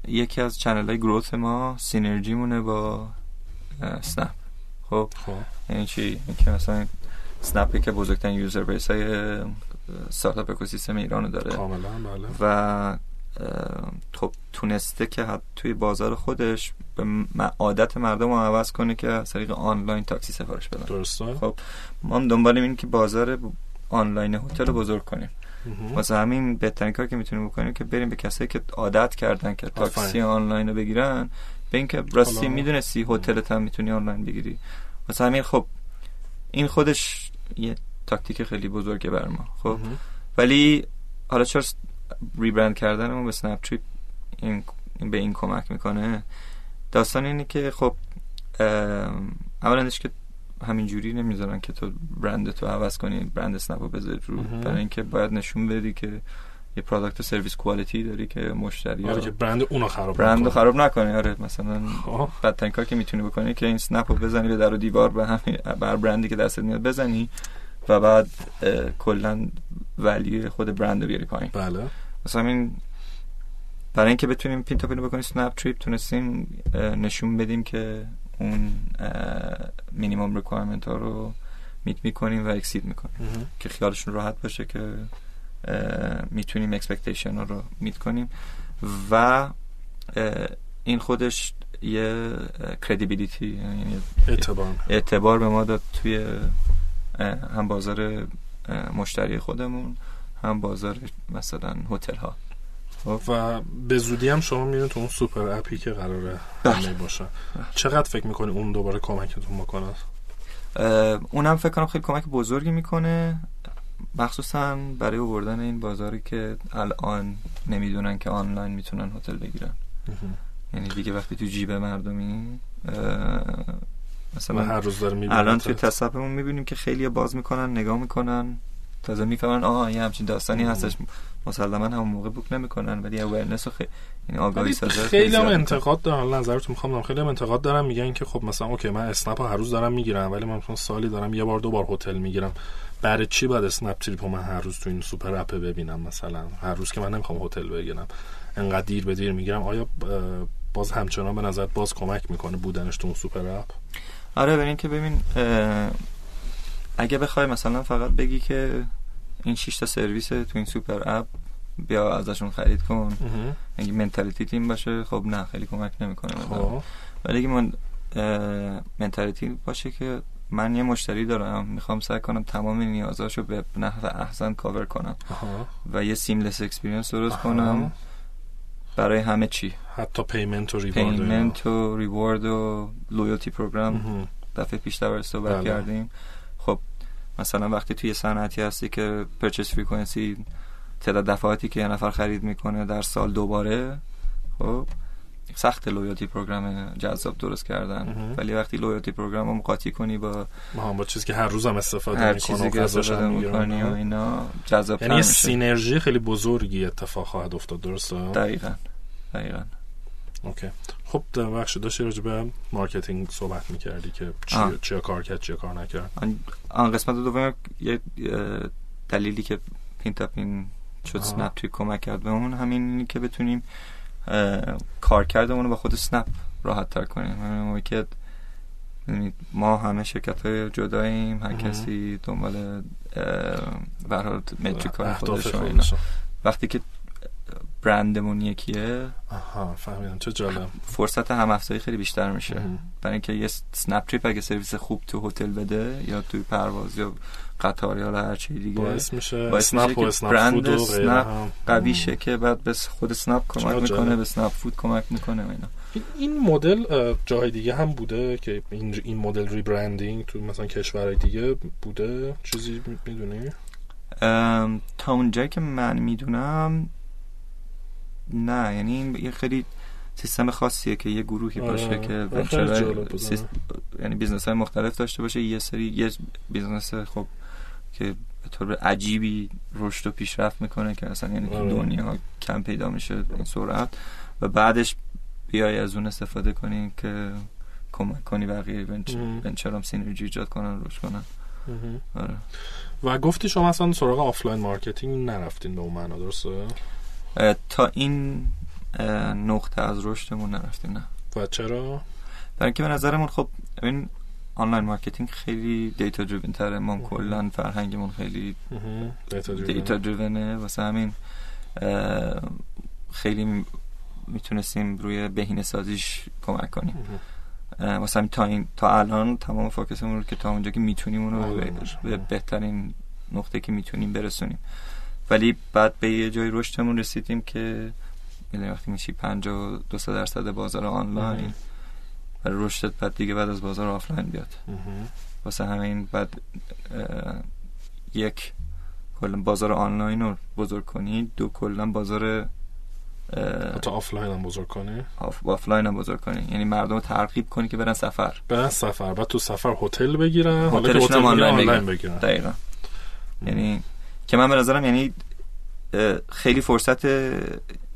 یکی از channel های growth ما synergy مونه با اسنپ خب خب. یعنی چی؟ اینکه مثلا اسنپی که بزرگترین user base های startup ecosystem ایرانو داره. کاملا بله. و خب تونسته که توی بازار خودش به عادت مردم رو عوض کنه که از طریق آنلاین تاکسی سفارش بدن. درسته. خب ما هم دنبال این که بازار آنلاین هتل رو بزرگ کنیم. واسه همین بهترین کار که می‌تونیم بکنیم که بریم به کسایی که عادت کردن که تاکسی آنلاین رو بگیرن به اینکه راستی می‌دونستی هتلت هم می‌تونی آنلاین بگیری. واسه همین خب این خودش یه تاکتیک خیلی بزرگه بر ما خب؟ ولی حالا چرا rebrand کردنمون به اسنپ تریپ این به این کمک می‌کنه؟ داستان اینه که خب اولندش که همینجوری نمی‌ذارن که تو برند تو عوض کنی برند اسنپ رو. بذاری رو برای اینکه باید نشون بدی که یه product service quality داری که مشتری آره که برند اونو خراب برند رو خراب نکنی آره. مثلا خب. بدترین کار که می‌تونی بکنی که این اسنپ رو بزنی به در و دیوار به همین بر برندی که دستت میاد بزنی و بعد کلا ولی خود برند رو بیاری پایین. بله. مثلا این برای اینکه بتونیم پینتاپین بکنیم اسنپ تریپ تونستیم نشون بدیم که اون minimum requirement ها رو meet می‌کنیم و exceed می‌کنیم. که خیالشون راحت باشه که می‌تونیم expectation ها رو meet کنیم و این خودش یه credibility یعنی اعتبار. اعتبار به ما داد توی هم بازار مشتری خودمون هم بازار مثلا هتل ها و به زودی هم شما میرین تو اون سوپر اپی که قراره همه باشه چقدر فکر می‌کنی اون دوباره کمکتون بکنه؟ اونم فکر کنم خیلی کمک بزرگی می‌کنه. مخصوصا برای آوردن این بازاری که الان نمی‌دونن که آنلاین می‌تونن هتل بگیرن. یعنی دیگه وقتی تو جیب مردمی مثلا هر روز داره الان توی تصفمون می‌بینیم که خیلی باز می‌کنن نگاه می‌کنن تازه می‌فهمن آها یه همچین داستانی هستش. مسلما هم موقع بوک نمی‌کنن ولی awareness و خیلی یعنی آگاهی سازه خیلی هم انتقاد دارن. نظرتون می‌خوام خیلی هم انتقاد دارم میگن که خب مثلا اوکی من اسنپ هر روز دارم می‌گیرم ولی من مثلا سالی دارم یه بار دو بار هتل می‌گیرم. برای چی باید اسنپ تریپ من هر روز تو این super app ببینم مثلا؟ هر روز که من نمی‌خوام هتل بگیرم. انقدر دیر به دیر می‌گیرم. آیا باز همچنان به نظر باز کمک می‌کنه بودنش تو اون super app؟ آره ببین که ببین اگه بخوای مثلا فقط بگی که این 6 تا سرویس تو این super app بیا ازشون خرید کن. اگه mentality تیم باشه خب نه خیلی کمک نمی‌کنه خب. ولی اگه من mentality باشه که من یه مشتری دارم می‌خوام سعی کنم تمام نیازاشو به نحو احسن کاور کنم. و یه seamless experience درست کنم برای همه چی. حتی payment و reward payment و reward و loyalty program دفعه پیش در صحبت بله. کردیم خب مثلا وقتی توی صنعتی هستی که purchase frequency تعداد دفعاتی که یه نفر خرید می‌کنه در سال دوباره خب سخت loyalty program جذاب درست کردن. ولی وقتی loyalty program رو قاطی کنی با با چیزی که هر روز هم استفاده هر چیزی که استفاده می‌کنی و اینا. جذاب یعنی synergy خیلی بزرگی اتفاق خواهد افتاد درسته؟ دقیقا. دقیقا. okay. خب بخش داشتی راجع به marketing صحبت می‌کردی که چی کار کرد چی کار نکرد؟ آن قسمت دوم یه دلیلی که پینتاپین شد اسنپ توی کمک کرد بهمون همین که بتونیم کارکردمون رو با خود اسنپ راحت تر کنیم که ما همه شرکت های جداییم هر کسی دنبال برای metric های خودش. وقتی که برندمون یکیه؟ آها فهمیدم چه جالب. فرصت هم افزایی خیلی بیشتر میشه. برای اینکه یه اسنپ تریپ اگه سرویس خوب تو هتل بده یا توی پرواز یا قطار یا هر چی دیگه باعث میشه باعث میشه که اسنپ برند هم. قوی شه که بعد به خود اسنپ کمک می‌کنه. به اسنپ فود کمک می‌کنه اینا. این- مدل جای دیگه هم بوده که این این مدل rebranding تو مثلا کشورهای دیگه بوده؟ چیزی می‌دونی؟ تا اونجایی که من می‌دونم نه یعنی این یه خیلی سیستم خاصیه که یه گروهی آره. باشه که آره، venture. سیست... یعنی business های مختلف داشته باشه یه سری یه business خب که به طور عجیبی رشد و پیشرفت می‌کنه که اصلا یعنی تو آره. دنیا کم پیدا میشه این سرعت و بعدش بیای از اون استفاده کنی که کمک کنی بقیه venture هم synergy ایجاد کنن رشد کنن. آره و گفتی شما اصلا سراغ offline marketing نرفتین به اون معنا درسته تا این نقطه از رشدمون نرفتیم نه. و چرا؟ برای اینکه به نظرمون خب این online marketing خیلی data driven تره. ما کلا فرهنگمون خیلی. data driven ـه واسه همین خیلی می- می‌تونستیم روی بهینه سازیش کمک کنیم. واسه همین تا این تا الان تمام focus مون رو که تا اونجا که می‌تونیم اون رو باشه. به بهترین نقطه که می‌تونیم برسونیم. ولی بعد به یه جای رشدمون رسیدیم که می‌دونی وقتی میشی 52 دو سه درصد بازار آنلاین. و رشدت بعد دیگه بعد از بازار آفلاین بیاد. واسه همین بعد یک کلا بازار آنلاین رو بزرگ کنی دو کلا بازار حتی آفلاین هم بزرگ کنی؟ آف آفلاین هم بزرگ کنی. یعنی مردم رو ترغیب کنی که برن سفر. برن سفر. بعد تو سفر هتل بگیرن؟ هتلشون هتل هم آنلاین بگیرن. بگیرن. دقیقا. یعنی که من به نظرم یعنی خیلی فرصت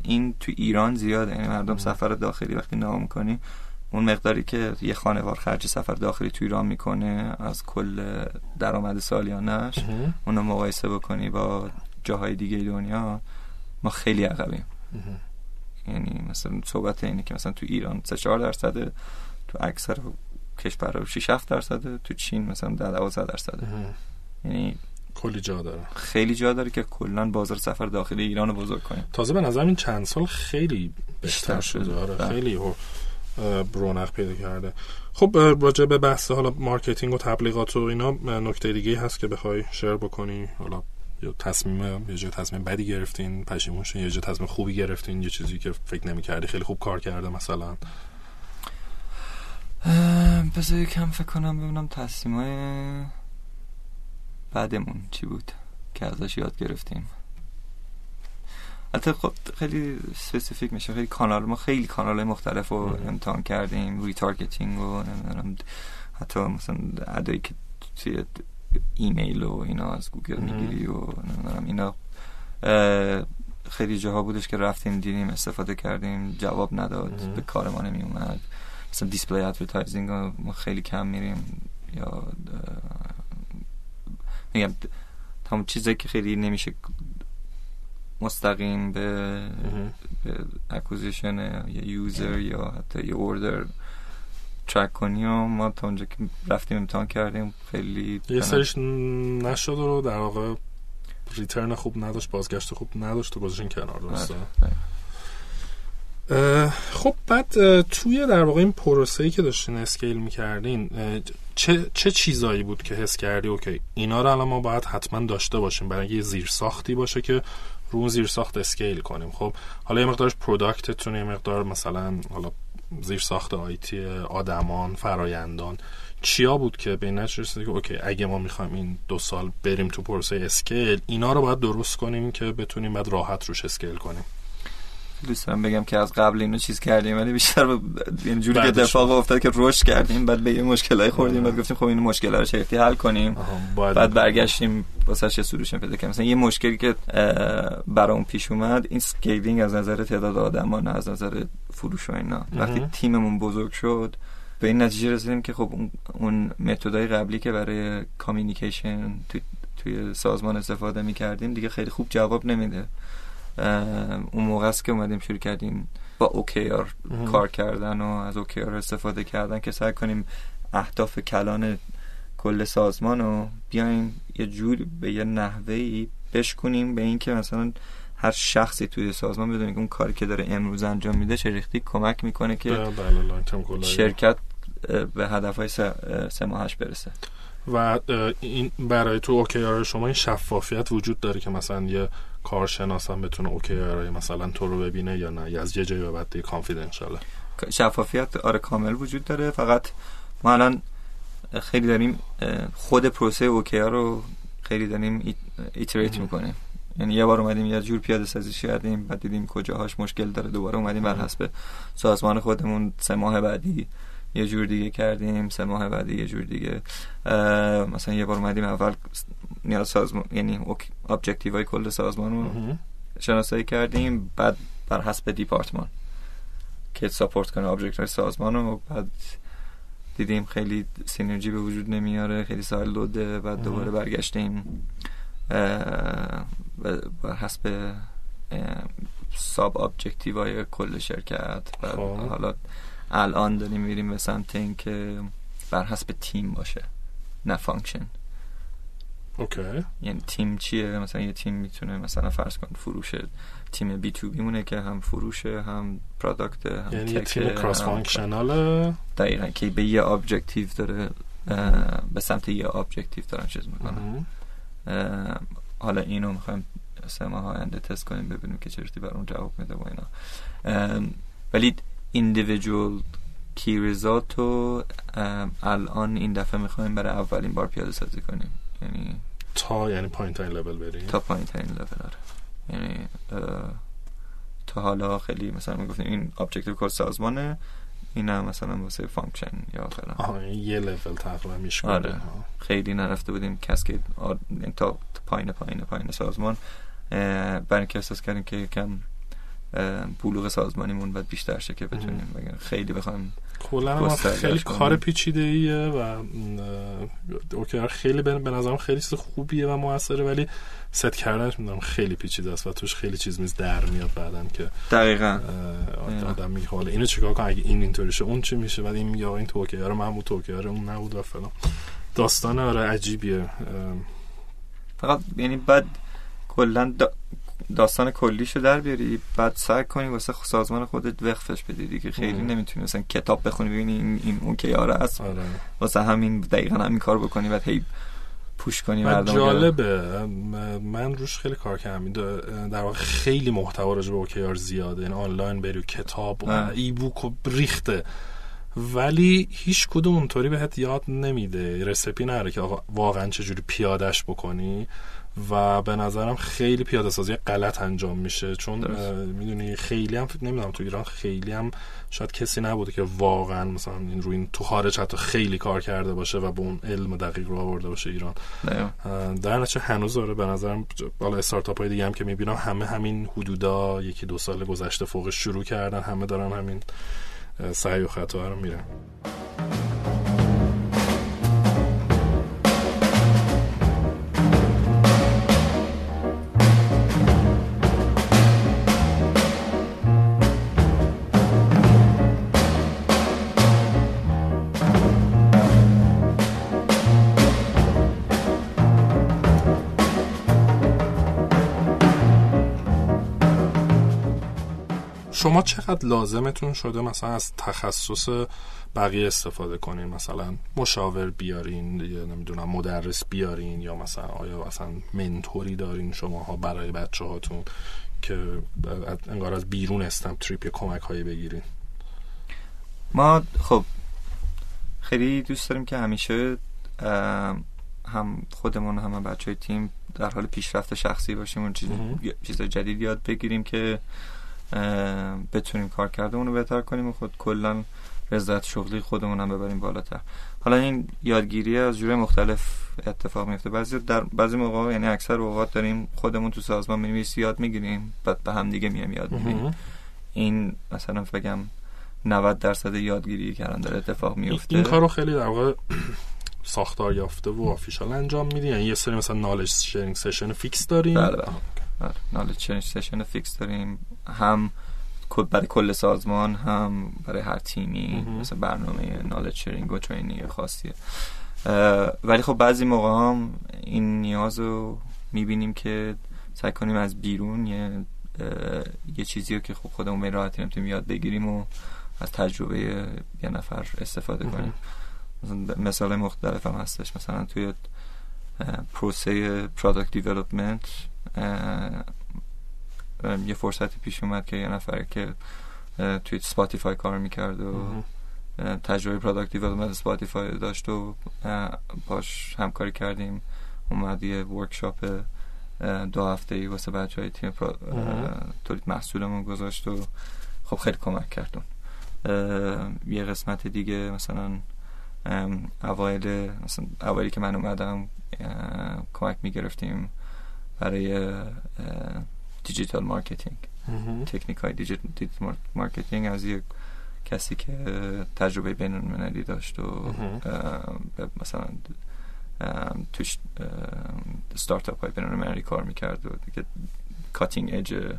این تو ایران زیاده یعنی مردم سفر داخلی وقتی نگاه می‌کنی اون مقداری که یه خانوار خرج سفر داخلی تو ایران می‌کنه از کل درآمد سالیانش. اونو مقایسه بکنی با جاهای دیگه دنیا ما خیلی عقبیم. یعنی مثلا صحبت اینه که مثلا تو ایران 3 4 درصد تو اکثر کشورها 6 7 درصد تو چین مثلا 10 12 درصد. یعنی کلی جا داره. خیلی جا داره که کلا بازار سفر داخلی ایران رو بزرگ کنیم. تازه به نظر این چند سال خیلی بیشتر شده. آره بله. خیلی ها- اه، رونق پیدا کرده. خب راجع به بحث حالا marketing و تبلیغات و اینا نکته دیگه هست که بخوای share بکنی. حالا یا تصمیم یه جا تصمیم بدی گرفتین پشیمون شدین یه جا تصمیم خوبی گرفتین یه چیزی که فکر نمی‌کردی خیلی خوب کار کرده مثلا. بذار یکم فکر کنم ببینم تصمیمای بدمون چی بود که ازش یاد گرفتیم البته خب خیلی specific میشه خیلی کانال ما خیلی کانال مختلف رو. امتحان کردیم retargeting و نمی‌دونم حتی مثلا ad ایی که توی ایمیل و اینا از گوگل. می‌گیری و نمی‌دونم اینا خیلی جاها بودش که رفتیم دیدیم استفاده کردیم جواب نداد. به کار ما نمی اومد مثلا display advertising ما خیلی کم میریم یا میگم تمام چیزایی که خیلی نمیشه مستقیم به. به acquisition یا user یا حتی یه order track کنی و ما تا اونجا که رفتیم امتحان کردیم خیلی یه سریش نشد رو در واقع return خوب نداشت بازگشت خوب نداشت و گذاشتین کنار درسته بله. اه، خب بعد توی در واقع این پروسه‌ای که داشتین scale می‌کردین چه, چه چیزایی بود که حس کردی؟ okay اینا رو الان ما باید حتما داشته باشیم برای یه زیر ساختی باشه که رو اون زیر ساخت scale کنیم. خب حالا یه مقدارش product تون یه مقدار مثلا حالا زیر ساخت IT آدما فرایندان چیا بود که به این که okay اگه ما می‌خوایم این دو سال بریم تو پروسه scale اینا رو باید درست کنیم که بتونیم بعد راحت روش scale کنیم؟ دوست دارم بگم که از قبل اینو چیز کردیم ولی بیشتر به- یعنی جوری که. اتفاق افتاد که رشد کردیم بعد به یه مشکلای خوردیم بعد گفتیم خب این مشکل رو چجوری حل کنیم بعد برگشتیم واسه یه solution پیدا کردیم مثلا یه مشکلی که اه، برام پیش اومد این scaling از نظر تعداد آدما نه از نظر فروش و اینا وقتی. تیممون بزرگ شد به این نتیجه رسیدیم که خب اون, اون method ای قبلی که برای communication توی, توی سازمان استفاده می‌کردیم دیگه خیلی خوب جواب نمیده اون موقع است که اومدیم شروع کردیم با مهم. کار کردن و از OKR استفاده کردن که سعی کنیم اهداف کلان کل سازمان رو بیایم یه جور به یه نحوه بشکنیم به اینکه مثلا هر شخصی توی سازمان بدونه که اون کاری که داره امروز انجام میده چه ریختی کمک می‌کنه که بله گلای شرکت به هدفهای سه, اه، سه ماهش برسه و این برای تو اوکی شما این شفافیت وجود داره که مثلا یه کارشناس هم بتونه OKR مثلا تو رو ببینه یا نه؟ یا از یه جایی به بعد confidential ـه شفافیت آره کامل وجود داره. فقط ما الان خیلی داریم خود پروسه OKR رو خیلی داریم iterate می‌کنیم. یعنی یه بار اومدیم یه جور پیاده سازی کردیم بعد دیدیم کجاهاش مشکل داره. دوباره اومدیم بر حسب سازمان خودمون سه ماه بعدی یه جور دیگه کردیم سه ماه بعدی یه جور دیگه. مثلا یه بار اومدیم اول نیاز سازمان یعنی objective های کل سازمان رو شناسایی کردیم بعد بر حسب دیپارتمان که support کنه objective های سازمان رو. بعد دیدیم خیلی synergy به وجود نمیاره خیلی silo ـه بعد. دوباره برگشتیم. بر حسب sub objective های کل شرکت. و خب. حالا الان داریم میریم به سمت اینکه بر حسب تیم باشه نه function. Okay. یعنی تیم چیه؟ مثلا یه تیم می‌تونه مثلا فرض کن فروش تیم B2B مونه که هم فروشه هم product هم یعنی یه تیم cross هم- functional دقیقا که به یه objective داره به سمت یه objective دارن چیز می‌کنن. حالا اینو می‌خوایم سه ماه آینده تست کنیم ببینیم که چطوری برامون جواب میده و اینا. ولی individual key result رو الان این دفعه می‌خوایم برای اولین بار پیاده سازی کنیم. یعنی تا یعنی پایین ترین لول بریم؟ تا پایین ترین لول آره. یعنی تا حالا خیلی مثلا می‌گفتیم این objective کل سازمانه این هم مثلا واسه function یا فلان. آها این یه لول تقریبا میشکنه آره. خیلی نرفته بودیم cascade آر... یعنی تا پایین پایین پایین سازمان. برای اینکه احساس کردیم که یکم اه، بلوغ سازمانیمون باید بیشتر شه که بتونیم بگم خیلی بخوایم کلا خیلی کنیم. کار پیچیده ایه و اوکی خیلی به نظرم خیلی چیز خوبیه و موثره ولی ست کردنش می‌دونم خیلی پیچیده است و توش خیلی چیز میز در میاد بعدم که دقیقا. آدم میگه حالا اینو چیکار کنم؟ اگه این اینطوری شه اون چی میشه؟ بعد این میگه این توکیه رو من بود توکیه رو اون نبود و فلان. داستان آره عجیبیه. فقط یعنی بعد کلا. داستان کلیشو در بیاری بعد سعی کنی واسه سازمان خودت وقفش بدی دیگه. خیلی مم. نمی‌تونی مثلا کتاب بخونی ببینی این, این اون که یاره است. آره. واسه همین دقیقا همین کار بکنی بعد هی پوش کنی مردم. جالبه. من روش خیلی کار کردم. این در واقع خیلی محتوا راجع به اوکیار زیاده. یعنی آنلاین بری و کتاب و. ای بوک و ریخته. ولی هیچ کدوم اونطوری بهت یاد نمیده. رسپی نره که آقا واقعا چجوری پیادش بکنی. و به نظرم خیلی پیاده سازی غلط انجام میشه. چون می‌دونی خیلی هم نمی‌دونم تو ایران خیلی هم شاید کسی نبوده که واقعا مثلا این روی این تو خارج حتی خیلی کار کرده باشه و به اون علم دقیق رو آورده باشه ایران. در نتیجه هنوز داره به نظرم بالا استارتاپ های دیگه هم که می‌بینم همه همین حدودا یکی دو سال گذشته فوقش شروع کردن همه دارن همین سعی و خطا رو میرن. شما چقدر لازمتون شده مثلا از تخصص بقیه استفاده کنین مثلا مشاور بیارین یا نمی‌دونم مدرس بیارین یا مثلا آیا مثلا منتوری دارین شماها برای بچه هاتون که انگار از بیرون استم تریپ یا کمک هایی بگیرین ما خب خیلی دوست داریم که همیشه هم خودمون هم بچه های تیم در حال پیشرفت شخصی باشیم و چیز. چیز جدید یاد بگیریم که بتونیم کار کردمون رو بهتر کنیم و خود کلا رضایت شغلی خودمون هم ببریم بالاتر. حالا این یادگیری از جورای مختلف اتفاق میفته بعضی در بعضی موقع یعنی اکثر اوقات داریم خودمون تو سازمان می‌نویسیم یاد می‌گیریم بعد به هم دیگه میام یاد می‌گیریم. این مثلا بگم 90 درصد یادگیری کردن داره اتفاق میفته این کارو خیلی در واقع ساختار یافته و official انجام میدین یعنی یه سری مثلا knowledge sharing session fix دارین بله بله. knowledge exchange session fix داریم هم برای کل سازمان هم برای هر تیمی مهم. مثل برنامه knowledge sharing و training خاصیه. ولی خب بعضی موقع هم این نیاز رو می‌بینیم که سعی کنیم از بیرون یه یه چیزی رو که خب خودمون به راحتی نمی‌تونیم یاد بگیریم و از تجربه یه نفر استفاده کنیم. مثال مختلف هم هستش. مثلا توی پروسه product development یه فرصتی پیش اومد که یه نفر که توی Spotify کار می‌کرد و تجربه product development Spotify داشت و باش همکاری کردیم. اومد یه workshop دو هفته ای واسه بچه های تیم تولید محصولمون گذاشت و خب خیلی کمک کرد اون یه قسمت دیگه مثلا اوایل مثلا اوایلی که من اومدم کمک می‌گرفتیم. برای digital marketing. تکنیک های digital marketing از یک کسی که تجربه بین المللی داشت و مثلا تو استارتاپ های بین المللی کار می‌کرد و دیگه cutting edge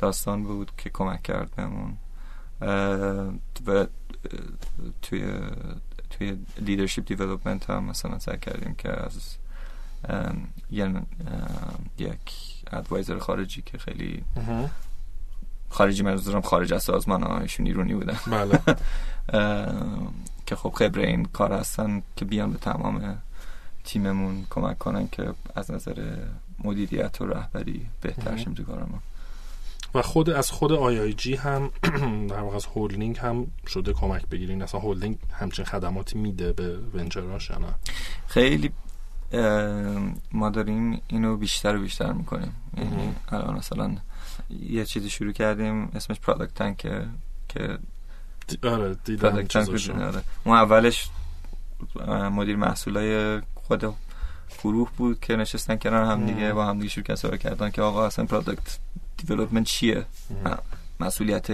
داستان بود که کمک کرد بهمون. و توی توی leadership development هم مثلا سعی کردیم که از یک advisor خارجی که خیلی خارجی منظورم خارج از سازمان ایشون ایرونی بودن. بله. که خب خبره این کار هستن که بیان به تمام تیممون کمک کنن که از نظر مدیریت و رهبری بهتر شیم تو کارمون. و خود از خود IIG هم در واقع از هولدینگ هم شده کمک بگیرین. اصلا هولدینگ همچین خدماتی میده به venture اش نه؟ خیلی ما داریم اینو بیشتر و بیشتر می‌کنیم. یعنی الان مثلا یه چیزی شروع کردیم اسمش Product Tank که آره دیدم آره. ما اولش مدیر محصولای خود گروه بود که نشستن کنار هم دیگه با هم دیگه شروع کردن که آقا اصلا product development چیه؟ مسئولیت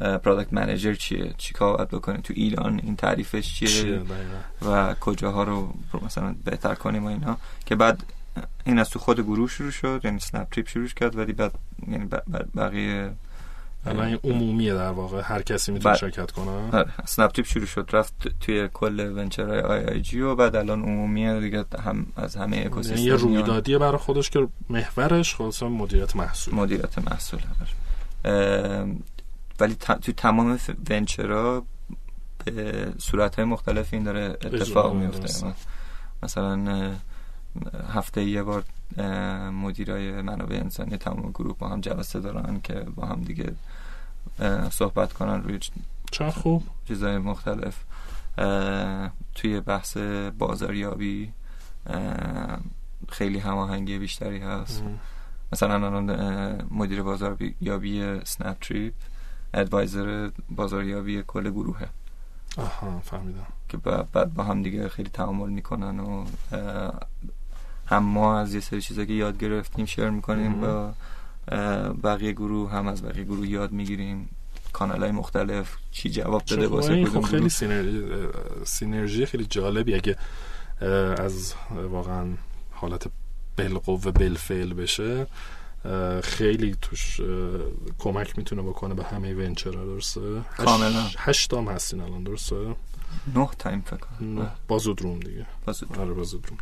یه product manager چیه؟ چی کار باید بکنیم؟ تو ایران این تعریفش چیه, چیه؟ و کجاها رو مثلا بهتر کنیم و اینا. که بعد این از تو خود گروه شروع شد یعنی اسنپ تریپ شروع کرد ولی بعد یعنی بقیه الان عمومیه در واقع. هر کسی می‌تونه شرکت کنه. آره. اسنپ تریپ شروع شد رفت توی کل venture IIG و بعد الان عمومیه دیگه هم از همه اکوسیستم یعنی یه رویدادیه برای خودش که محورش خلاص مدیریت محصول. مدیریت محصول ولی توی تمام ونچرها به صورت های مختلف این داره اتفاق میفته مثلا هفته یه بار مدیرای منابع انسانی تمام گروه با هم جلسه دارن که با هم دیگه صحبت کنن روی چه خوب. چیزای مختلف. توی بحث بازاریابی خیلی هماهنگی بیشتری هست. مثلا الان مدیر بازاریابی سنپ تریپ ادوایزر بازاریابی کل گروهه. آها فهمیدم. که بعد با هم دیگه خیلی تعامل می‌کنن و هم ما از یه سری چیزا که یاد گرفتیم شیر می‌کنیم با بقیه گروه هم از بقیه گروه یاد می‌گیریم. کانال های مختلف چی جواب داده واسه خب خیلی سینرژی سینرژی خیلی جالبی اگه از واقعا حالت بالقوه بالفعل بشه خیلی توش کمک می‌تونه بکنه به همه ونچر درسته؟ کاملا. هشت هم هستین الان درسته؟ نه تایم فکر بازودروم دیگه. بازودروم. آره بازودروم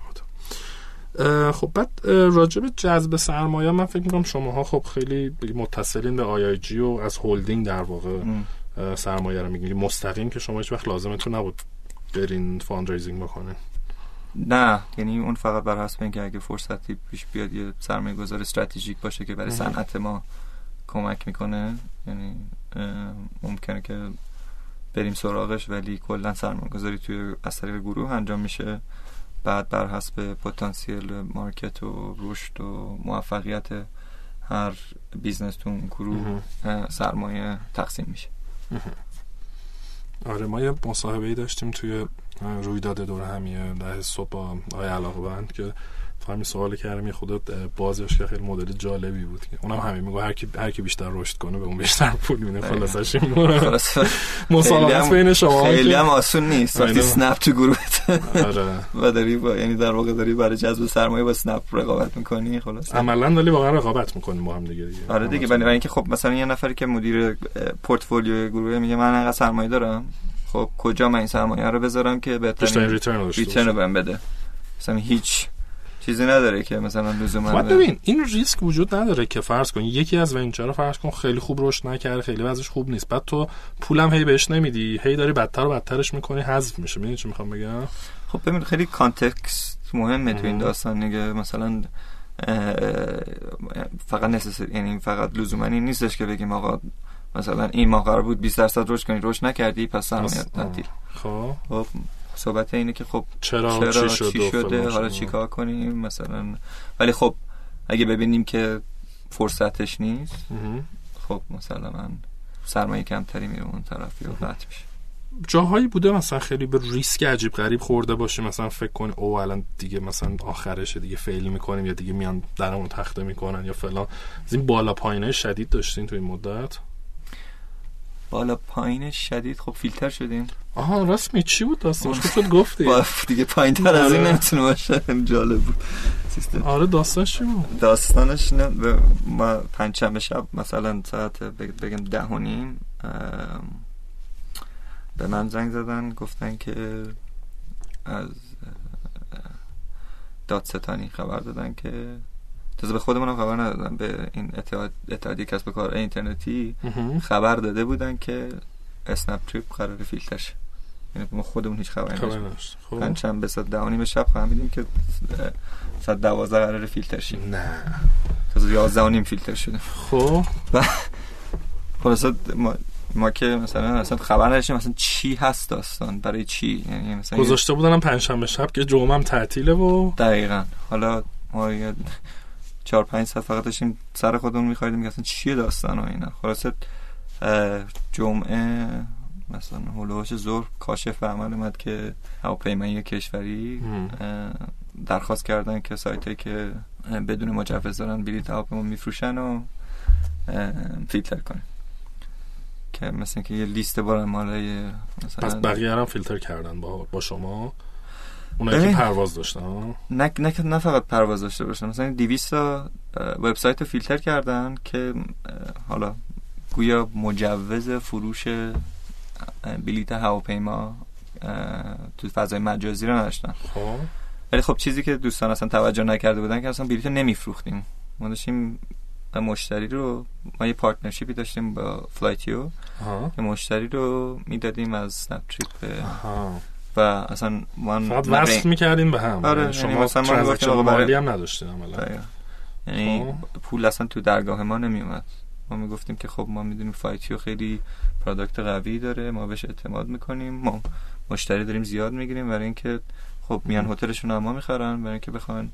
خب بعد راجب جذب سرمایه من فکر می‌کنم شماها خب خیلی متصلین به آی آی جی و از هولدینگ در واقع سرمایه رو می‌گیرید مستقیم که شما هیچ وقت لازمتون نبود برین fundraising بکنین. نه یعنی اون فقط بر حسب اینکه اگه فرصتی پیش بیاد یه سرمایه گذار استراتژیک باشه که برای صنعت ما کمک می‌کنه یعنی ممکنه که بریم سراغش ولی کلا سرمایه گذاری توی از طریق گروه انجام میشه. بعد بر حسب پتانسیل market و رشد و موفقیت هر business تو اون گروه سرمایه تقسیم میشه. آره ما یه مصاحبه ای داشتیم توی رویداد دور همیه ده صبح با آقای علاقه بند که همین سوال کردم یه خودت بازش که خیلی مدل جالبی بود اونم همین میگه هر کی هر کی بیشتر رشد کنه به اون بیشتر پول میده خلاصش مسابقه بین شما خیلی هم آسون نیست. وقتی اسنپ تو گروهت. آره. و داری با یعنی در واقع داری برای جذب سرمایه با اسنپ رقابت می‌کنی خلاص عملا داری واقعا رقابت می‌کنیم با هم دیگه دیگه. آره دیگه برای اینکه خب مثلا یه نفری که مدیر پورتفولیو گروه میگه من انقدر سرمایه دارم. خب کجا من این سرمایه رو بذارم که بهترین return return. بهم بده؟ مثلا هیچ چیزی نداره که مثلا لزوما خب ببین این ریسک وجود نداره که فرض کن یکی از venture رو فرض کن خیلی خوب رشد نکرده خیلی وضعش خوب نیست. بعد تو پولم هی بهش نمیدی هی داری بدتر و بدترش می‌کنی حذف میشه. می‌دونی چی می‌خوام بگم؟ خب ببین خیلی context مهمه تو این. داستان. دیگه مثلا فقط نسس یعنی فقط لزوما نیستش که بگیم آقا مثلا این ماه قرار بود 20 درصد رشد کنی. رشد نکردی پس سرمایه تعطیل خب. خب صحبت اینه که خب چرا, چرا چی شده, چی شده؟ حالا. چیکار کنیم؟ مثلا ولی خب اگه ببینیم که فرصتش نیست. خب مثلا من سرمایه کمتری میره اون طرف یا قطع میشه. جاهایی بوده مثلا خیلی به ریسک عجیب غریب خورده باشی مثلا فکر کنی او الان دیگه مثلا آخرشه دیگه فیل می‌کنیم یا دیگه میان درمون تخته می‌کنن یا فلان. از این بالا پایینای شدید داشتین تو این مدت؟ بالا پایین شدید خب فیلتر شدیم آها راست می چی بود داستانش؟ شد گفتی. دیگه پایین تر از این آره. نمی‌تونه باشه. جالب بود. سیستم. آره داستانش چی بود؟ داستانش نه به- ما پنجشنبه شب مثلا ساعت بگ- بگم ده و نیم به من زنگ زدن گفتن که از دادستانی خبر دادن که تازه به خودمونم خبر ندادن به این اتحاد اتحادیه کسب و کار اینترنتی. خبر داده بودن که اسنپ تریپ قرار فیلتر شه یعنی ما خودمون هیچ خبری خبر نداشتیم. نداشت خب. پنجشنبه ساعت ده و نیم شب فهمیدیم که ساعت دوازده قرار فیلتر شه نه. تازه یازده و نیم فیلتر شده. خب. خلاصه ما, ما که مثلا اصلا خبر نداشتیم مثلا چی هست داستان برای چی؟ یعنی مثلا گذاشته بودنم پنجشنبه شب که جمعه تعطیله و دقیقا. حالا ما چهار پنج ساعت فقط داشتیم سر خودمون میخوایدیم که اصلا چیه داستان و اینا. خلاصه جمعه مثلا هلوهاش ظهر کاشف عمل اومد که هواپیمایی کشوری درخواست کردن که سایت که بدون مجوز دارن بلیط هواپیما میفروشن و فیلتر کنن. که مثلا که یه لیست بار مالای پس مثلا بقیه هم فیلتر کردن با, با شما. اونایی که. پرواز داشتن؟ نه نه نه فقط پرواز داشته باشن مثلا 200 تا وبسایت رو فیلتر کردن که حالا گویا مجوز فروش اه، بلیط هواپیما تو فضای مجازی رو نداشتن. خب. ولی خب چیزی که دوستان اصلا توجه نکرده بودن که اصلا بلیط رو نمیفروختیم. ما داشتیم مشتری رو ما یه partnership ی داشتیم با فلایتیو که مشتری رو می‌دادیم از اسنپ تریپ و اصلا من فقط من وصل می‌کردین به هم آره، یعنی یعنی شما مثلا برای- مالی هم نداشتین عملا. یعنی خب. پول اصلا تو درگاه ما نمیومد ما می‌گفتیم که خب ما می‌دونیم فلایتیو خیلی product قوی داره ما بهش اعتماد می‌کنیم ما مشتری داریم زیاد می‌گیریم برای اینکه خب میان هتلشون هم ما می‌خرن برای اینکه بخوان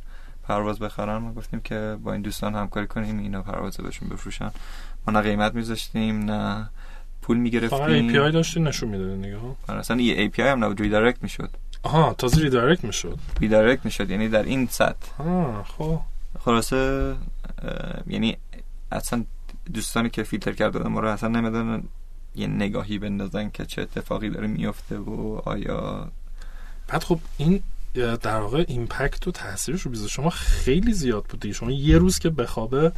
پرواز بخرن ما گفتیم که با این دوستان همکاری کنیم اینا پرواز بهشون بفروشن ما نه قیمت میذاشتیم نه پول فقط می‌گرفتیم API داشتین نشون می‌دادین دیگه ها. اصلا یه API هم نبود redirect می‌شد. آها تازه redirect می‌شد. redirect می‌شد یعنی در این سطح. آه خب. خلاصه یعنی اصلا دوستانی که فیلتر کرده ما رو اصلا نمی‌دونن یه نگاهی بندازن که چه اتفاقی داره میفته و آیا. بعد خب این در واقع impact و تاثیرش رو biz ه. شما خیلی زیاد بود شما یه روز که بخوابه.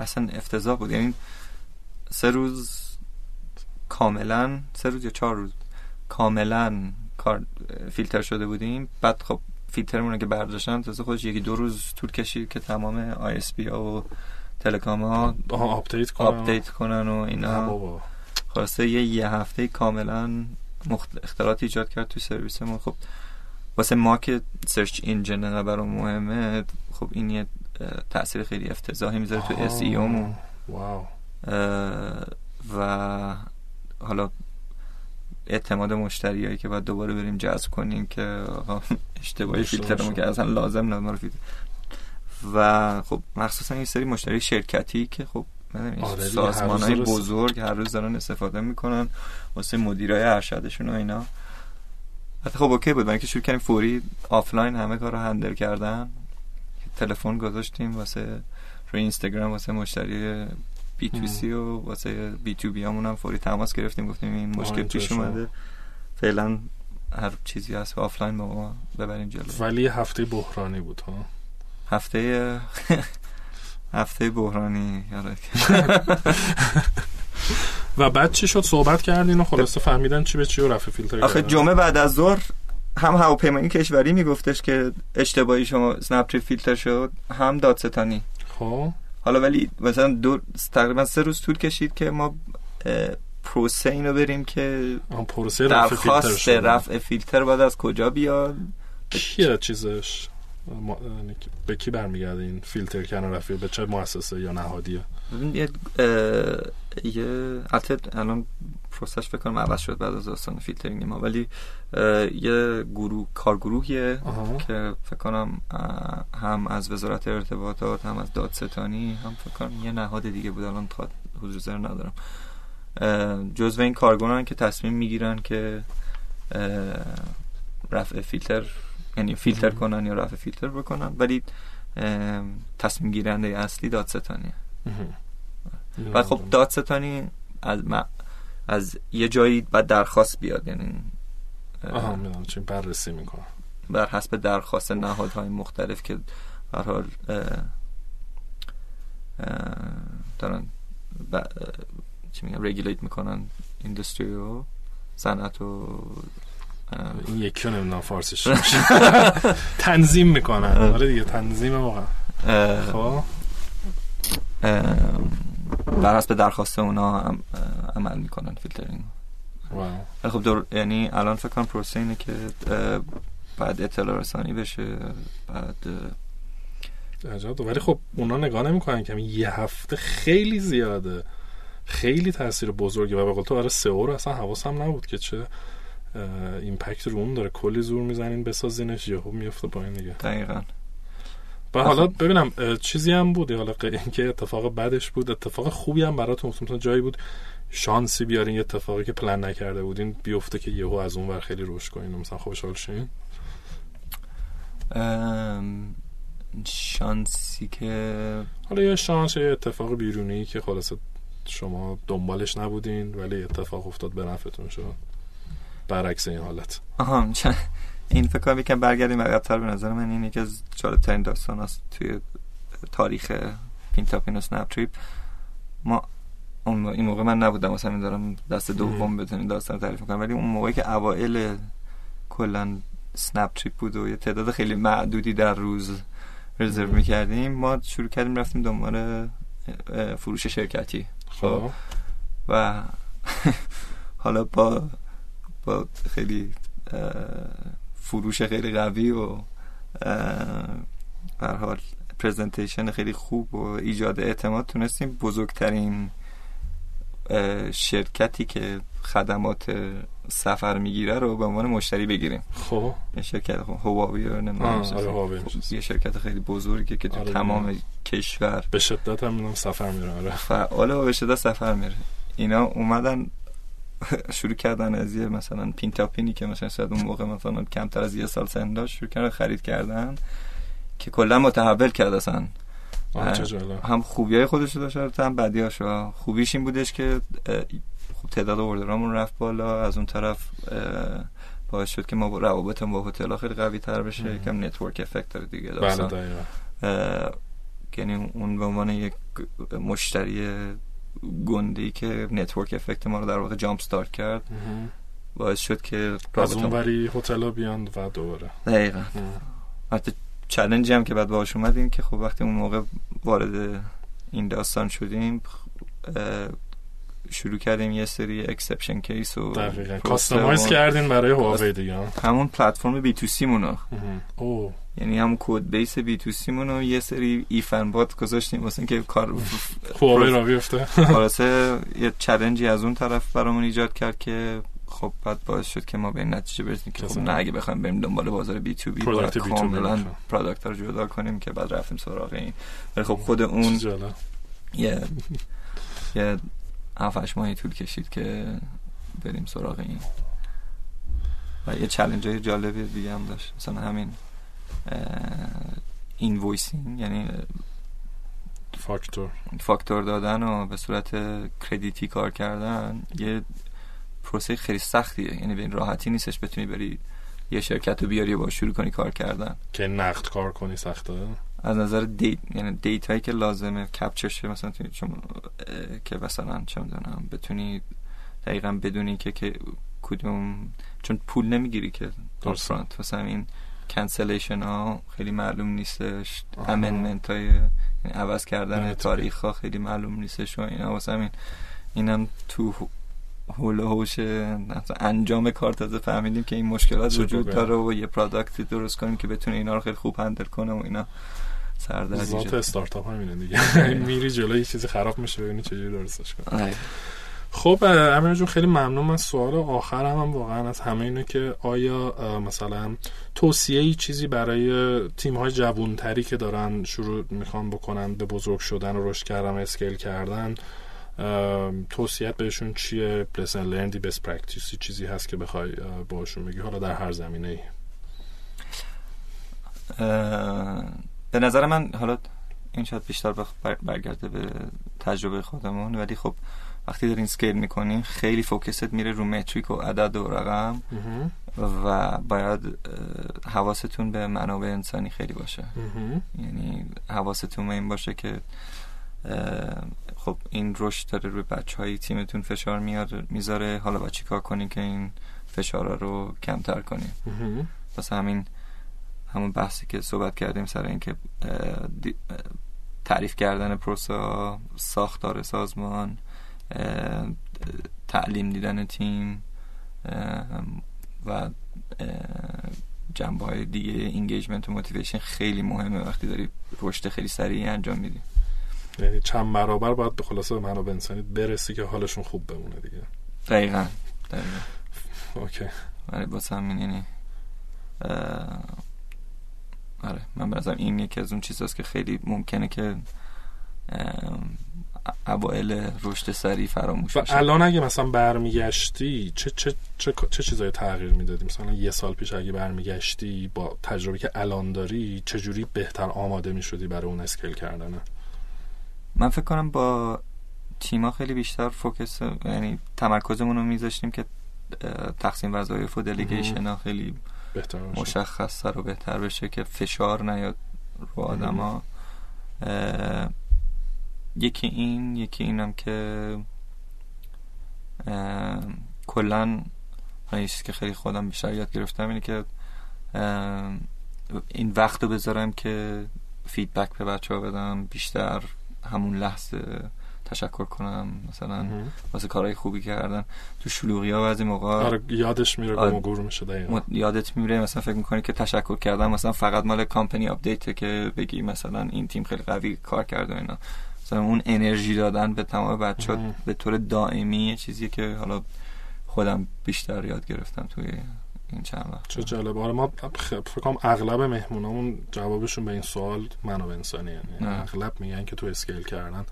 اصلا افتضاح بود. یعنی سه روز کاملا سه روز یا چهار روز کاملا کار فیلتر شده بودیم. بعد خب فیلترمون رو که برداشتن تازه خودش یکی دو روز طول کشید که تمام ISP ها و telecom ها update کنم update کنن و اینا. خلاصه یه یه هفته کاملا مخت... اختلاط ایجاد کرد توی سرویس ما خب واسه ما که search engine برام مهمه خب این یه تاثیر خیلی افتضاحی می‌ذاره تو. SEO مون. wow. و حالا اعتماد مشتریایی که باید دوباره بریم جذب کنیم که آقا اشتباهی فیلترمون باشن. که اصلا لازم رو فیلتر و خب مخصوصا این سری مشتری شرکتی که خب آره سازمان های بزرگ هر روز دارن استفاده می‌کنن واسه مدیرای ارشدشون و اینا حتی خب OK بود من که شروع کردیم فوری آفلاین همه کار رو handle کردن تلفن گذاشتیم واسه روی اینستاگرام واسه مشتری B2C و واسه B2B همون هم فوری تماس گرفتیم گفتیم این مشکل پیش. اومده. فعلا هر چیزی هست آفلاین با ما ببریم جلو. ولی هفته بحرانی بود ها؟ هفته هفته بحرانی یادت و بعد چی شد؟ صحبت کردین و خلاصه فهمیدن چی به چی و رفع فیلتر آخه؟ جمعه بعد از ظهر هم هواپیمایی کشوری میگفتش که اشتباهی شما سنپ تریپ فیلتر شد هم دادستانی. خب. حالا ولی مثلا دو تقریبا سه روز طول کشید که ما پروسه اینو بریم که پروسه رفع فیلتر درخواست رفع فیلتر باید از کجا بیاد؟ کیه چیزش؟ ما- به کی برمیگرده این فیلتر کردن رفع به چه مؤسسه یا نهادیه؟ ببین یه یه البته الان پروسش فکر کنم عوض شد بعد از داستان فیلترینگ ما ولی یه گروه کارگروهیه آها. که فکر کنم هم از وزارت ارتباطات هم از دادستانی هم فکر کنم یه نهاد دیگه بود الان تا حضور ذهن ندارم. جزو این کارگروهن که تصمیم می‌گیرن که رفع فیلتر یعنی فیلتر. کنن یا رفع فیلتر بکنن ولی تصمیم گیرنده اصلی دادستانیه. و خب دادستانی از م- از یه جایی بعد درخواست بیاد یعنی آها می‌دونم چی بررسی می‌کنم. بر حسب درخواست نهادهای مختلف که به هر حال دارن چی میگم رگولیت می‌کنن ایندستری و صنعت و این یکی رو نمی‌دونم فارسیش تنظیم می‌کنن. آره دیگه تنظیم واقعا. خب. بر حسب درخواست اونا هم عمل می‌کنن فیلترینگ. خب دور یعنی الان فکر کنم پروسه اینه که بعد اطلاع رسانی بشه بعد عجب. ولی خب اونا نگاه نمی‌کنن که یه هفته خیلی زیاده. خیلی تاثیر بزرگه و به قول تو آره سئو اصلا حواسم نبود که چه ایمپکت رو اون داره کلی زور می‌زنین بسازینش یهو میفته پایین دیگه. دقیقا. و حالا ببینم چیزی هم بود حالا اینکه اتفاق بدش بود اتفاق خوبی هم براتون. مثلا جایی بود شانسی بیارین یه اتفاقی که پلن نکرده بودین بیفته که یهو از اون ور خیلی رشد کنین مثلا خوشحال شین. ام، شانسی که حالا یه شانس یه اتفاق بیرونی که خلاصه شما دنبالش نبودین ولی اتفاق افتاد به نفعتون شد. برعکس این حالت. آها این فکر کنم یکم برگردیم عقب‌تر به نظر من. این یکی از جالب‌ترین داستان است توی تاریخ پینتاپین و سنپ تریپ. ما اون این موقع من نبودم مثلا این دارم دست دوم بتونیم داستان تعریف می‌کنم. ولی اون موقعی که اوایل کلا سنپ تریپ بود و یه تعداد خیلی معدودی در روز رزرو. می‌کردیم ما شروع کردیم رفتیم دنبال فروش شرکتی. خب. و حالا با با خیلی فروش خیلی قوی و به حال پرزنتیشن خیلی خوب و ایجاد اعتماد تونستیم بزرگترین شرکتی که خدمات سفر می‌گیره رو به عنوان مشتری بگیریم خب یه شرکت خب، هواوی رو؟ آره،. یه شرکت خیلی بزرگی که تو آره، تمام می‌دونم. کشور به شدت هم سفر میره آره فعال و به شدت سفر میره اینا اومدن شروع کردن از یه مثلا پینتاپینی که مثلا شاید اون موقع مثلا کمتر از یه سال سن داشت شروع کردن خرید کردن که کلا متحول کرد اصلا هم خوبی های خودش داشت هم بدی خوبیش این بودش که خب تعداد order امون رفت بالا. از اون طرف باعث شد که ما با روابطمون با هتل خیلی قوی تر بشه. یکم network effect داره دیگه بله یعنی اون به عنوان یک مشتری گنده که network effect ما رو در واقع jump start کرد. باعث شد که از اون وری هتل بیان و دوباره دقیقا. حتی challenge ی هم که بعد باهاش اومدیم که خب وقتی اون موقع وارد این داستان شدیم شروع کردیم یه سری exception case و customize کردین برای هواوی دیگه. همون پلتفرم B2C مونو. اوه یعنی همون code base B2C مونو یه سری if and but گذاشتیم واسه اینکه کار هواوی را بیفته خلاصه یه challenge ی از اون طرف برامون ایجاد کرد که خب بعد باعث شد که ما به این نتیجه برسیم که خب. نه اگه بخوایم بریم دنبال بازار B2B باید Product B2B کاملا. product رو جدا کنیم که بعد رفتیم سراغ این ولی خب خود اون یه یه هفتش ماهی طول کشید که بریم سراغ این. و یه challenge های جالبی دیگه هم داشت. مثلا همین invoicing یعنی فاکتور. فاکتور دادن و به صورت credit ی کار کردن یه پروسه خیلی سختیه. یعنی به این راحتی نیستش بتونی بری یه شرکت رو بیاری و با شروع کنی کار کردن. که نقد کار کنی سخته؟ از نظر data یعنی data یی که لازمه capture شه مثلا چون که مثلا چه می‌دونم بتونی دقیقا بدونی که که کدوم چون پول نمی‌گیری upfront مثلا این cancellation ها خیلی معلوم نیستش amendment های یعنی عوض کردن تاریخ ها خیلی معلوم نیستش و اینا. واسه همین اینم تو هول هوش انجام کار تازه فهمیدیم که این مشکلات وجود داره و یه پرادکتی درست کنیم که بتونه اینا رو خیلی خوب هندل کنه و اینا. سردردی ذات استارتاپ همینه دیگه. میری جلوی یه چیزی خراب میشه ببینی چجوری درستش کنی. آره. خب امیر جون خیلی ممنون. من سوال آخر هم, هم واقعا از همه اینه که آیا مثلا توصیه ای چیزی برای تیم های جوونتری که دارن شروع می‌خوان بکنن به بزرگ شدن و رشد کردن و اسکیل کردن توصیت بهشون چیه؟ lesson learned ی best practice ی چیزی هست که بخوای باشون بگی؟ حالا در هر زمینه ای به نظر من حالا این شاید بیشتر برگرده به تجربه خودمون ولی خب وقتی دارین scale می‌کنین خیلی focus ت میره رو metric و عدد و رقم و باید حواستون به منابع انسانی خیلی باشه. یعنی حواستون به این باشه که خب این رشد داره روی بچه های تیمتون فشار میاد می‌ذاره. حالا با چیکار کنین که این فشارا رو کمتر کنین؟ واسه همین همون بحثی که صحبت کردیم سر اینکه تعریف کردن پروسا ساختار سازمان تعلیم دیدن تیم و جنبه های دیگه engagement و motivation خیلی مهمه وقتی داری رشد خیلی سریعی انجام میدی. یعنی چند برابر باید به خلاصه به منابع انسانی برسی که حالشون خوب بمونه دیگه. دقیقا دقیقا. اوکی. آره واسه همین یعنی آره من به این یکی از اون چیزاست که خیلی ممکنه که اوائل رشد سریع فراموش و الان اگه مثلا برمیگشتی چه چه چه, چه چیزایی تغییر می‌دادی؟ مثلا یه سال پیش اگه برمیگشتی با تجربه که الان داری چه جوری بهتر آماده می‌شدی برای اون اسکیل کردنه من فکر کنم با تیما خیلی بیشتر فوکس یعنی تمرکزمون رو میذاشتیم که تقسیم وظایف و دلیگیشن ها خیلی بهتر مشخص و بهتر بشه که فشار نیاد رو آدما. یکی این یکی اینم که کلا چیزی که خیلی خودم بیشتر یاد گرفتم اینه که این وقت رو بذارم که feedback به بچه ها بدم بیشتر همون لحظه تشکر کنم. مثلا واسه کارهای خوبی کردن. تو شلوغی ها بعضی موقع آره یادش میره آره. ignore میشه دقیقا. یادت میره مثلا فکر می‌کنی که تشکر کردن مثلا فقط مال company update که بگی مثلا این تیم خیلی قوی کار کرده اینا. مثلا اون انرژی دادن به تمام بچه به طور دائمی چیزی که حالا خودم بیشتر یاد گرفتم توی این چند وقت. چه جالب. آره ما فکر کنم اغلب مهمونامون جوابشون به این سوال منو انسانی یعنی اغلب میگن که تو اسکیل کردن.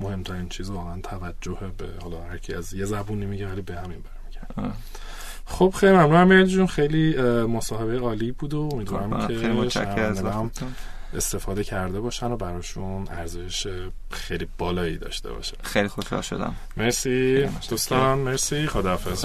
مهمترین چیز واقعا توجه به حالا هر کی از یه زبونی میگه ولی به همین برمیگرده خب خیلی ممنونم جون خیلی مصاحبه عالی بود و امیدوارم که استفاده کرده باشن و براشون ارزش خیلی بالایی داشته باشه. خیلی خوشحال شدم. مرسی. دوستان مرسی. خداحافظ.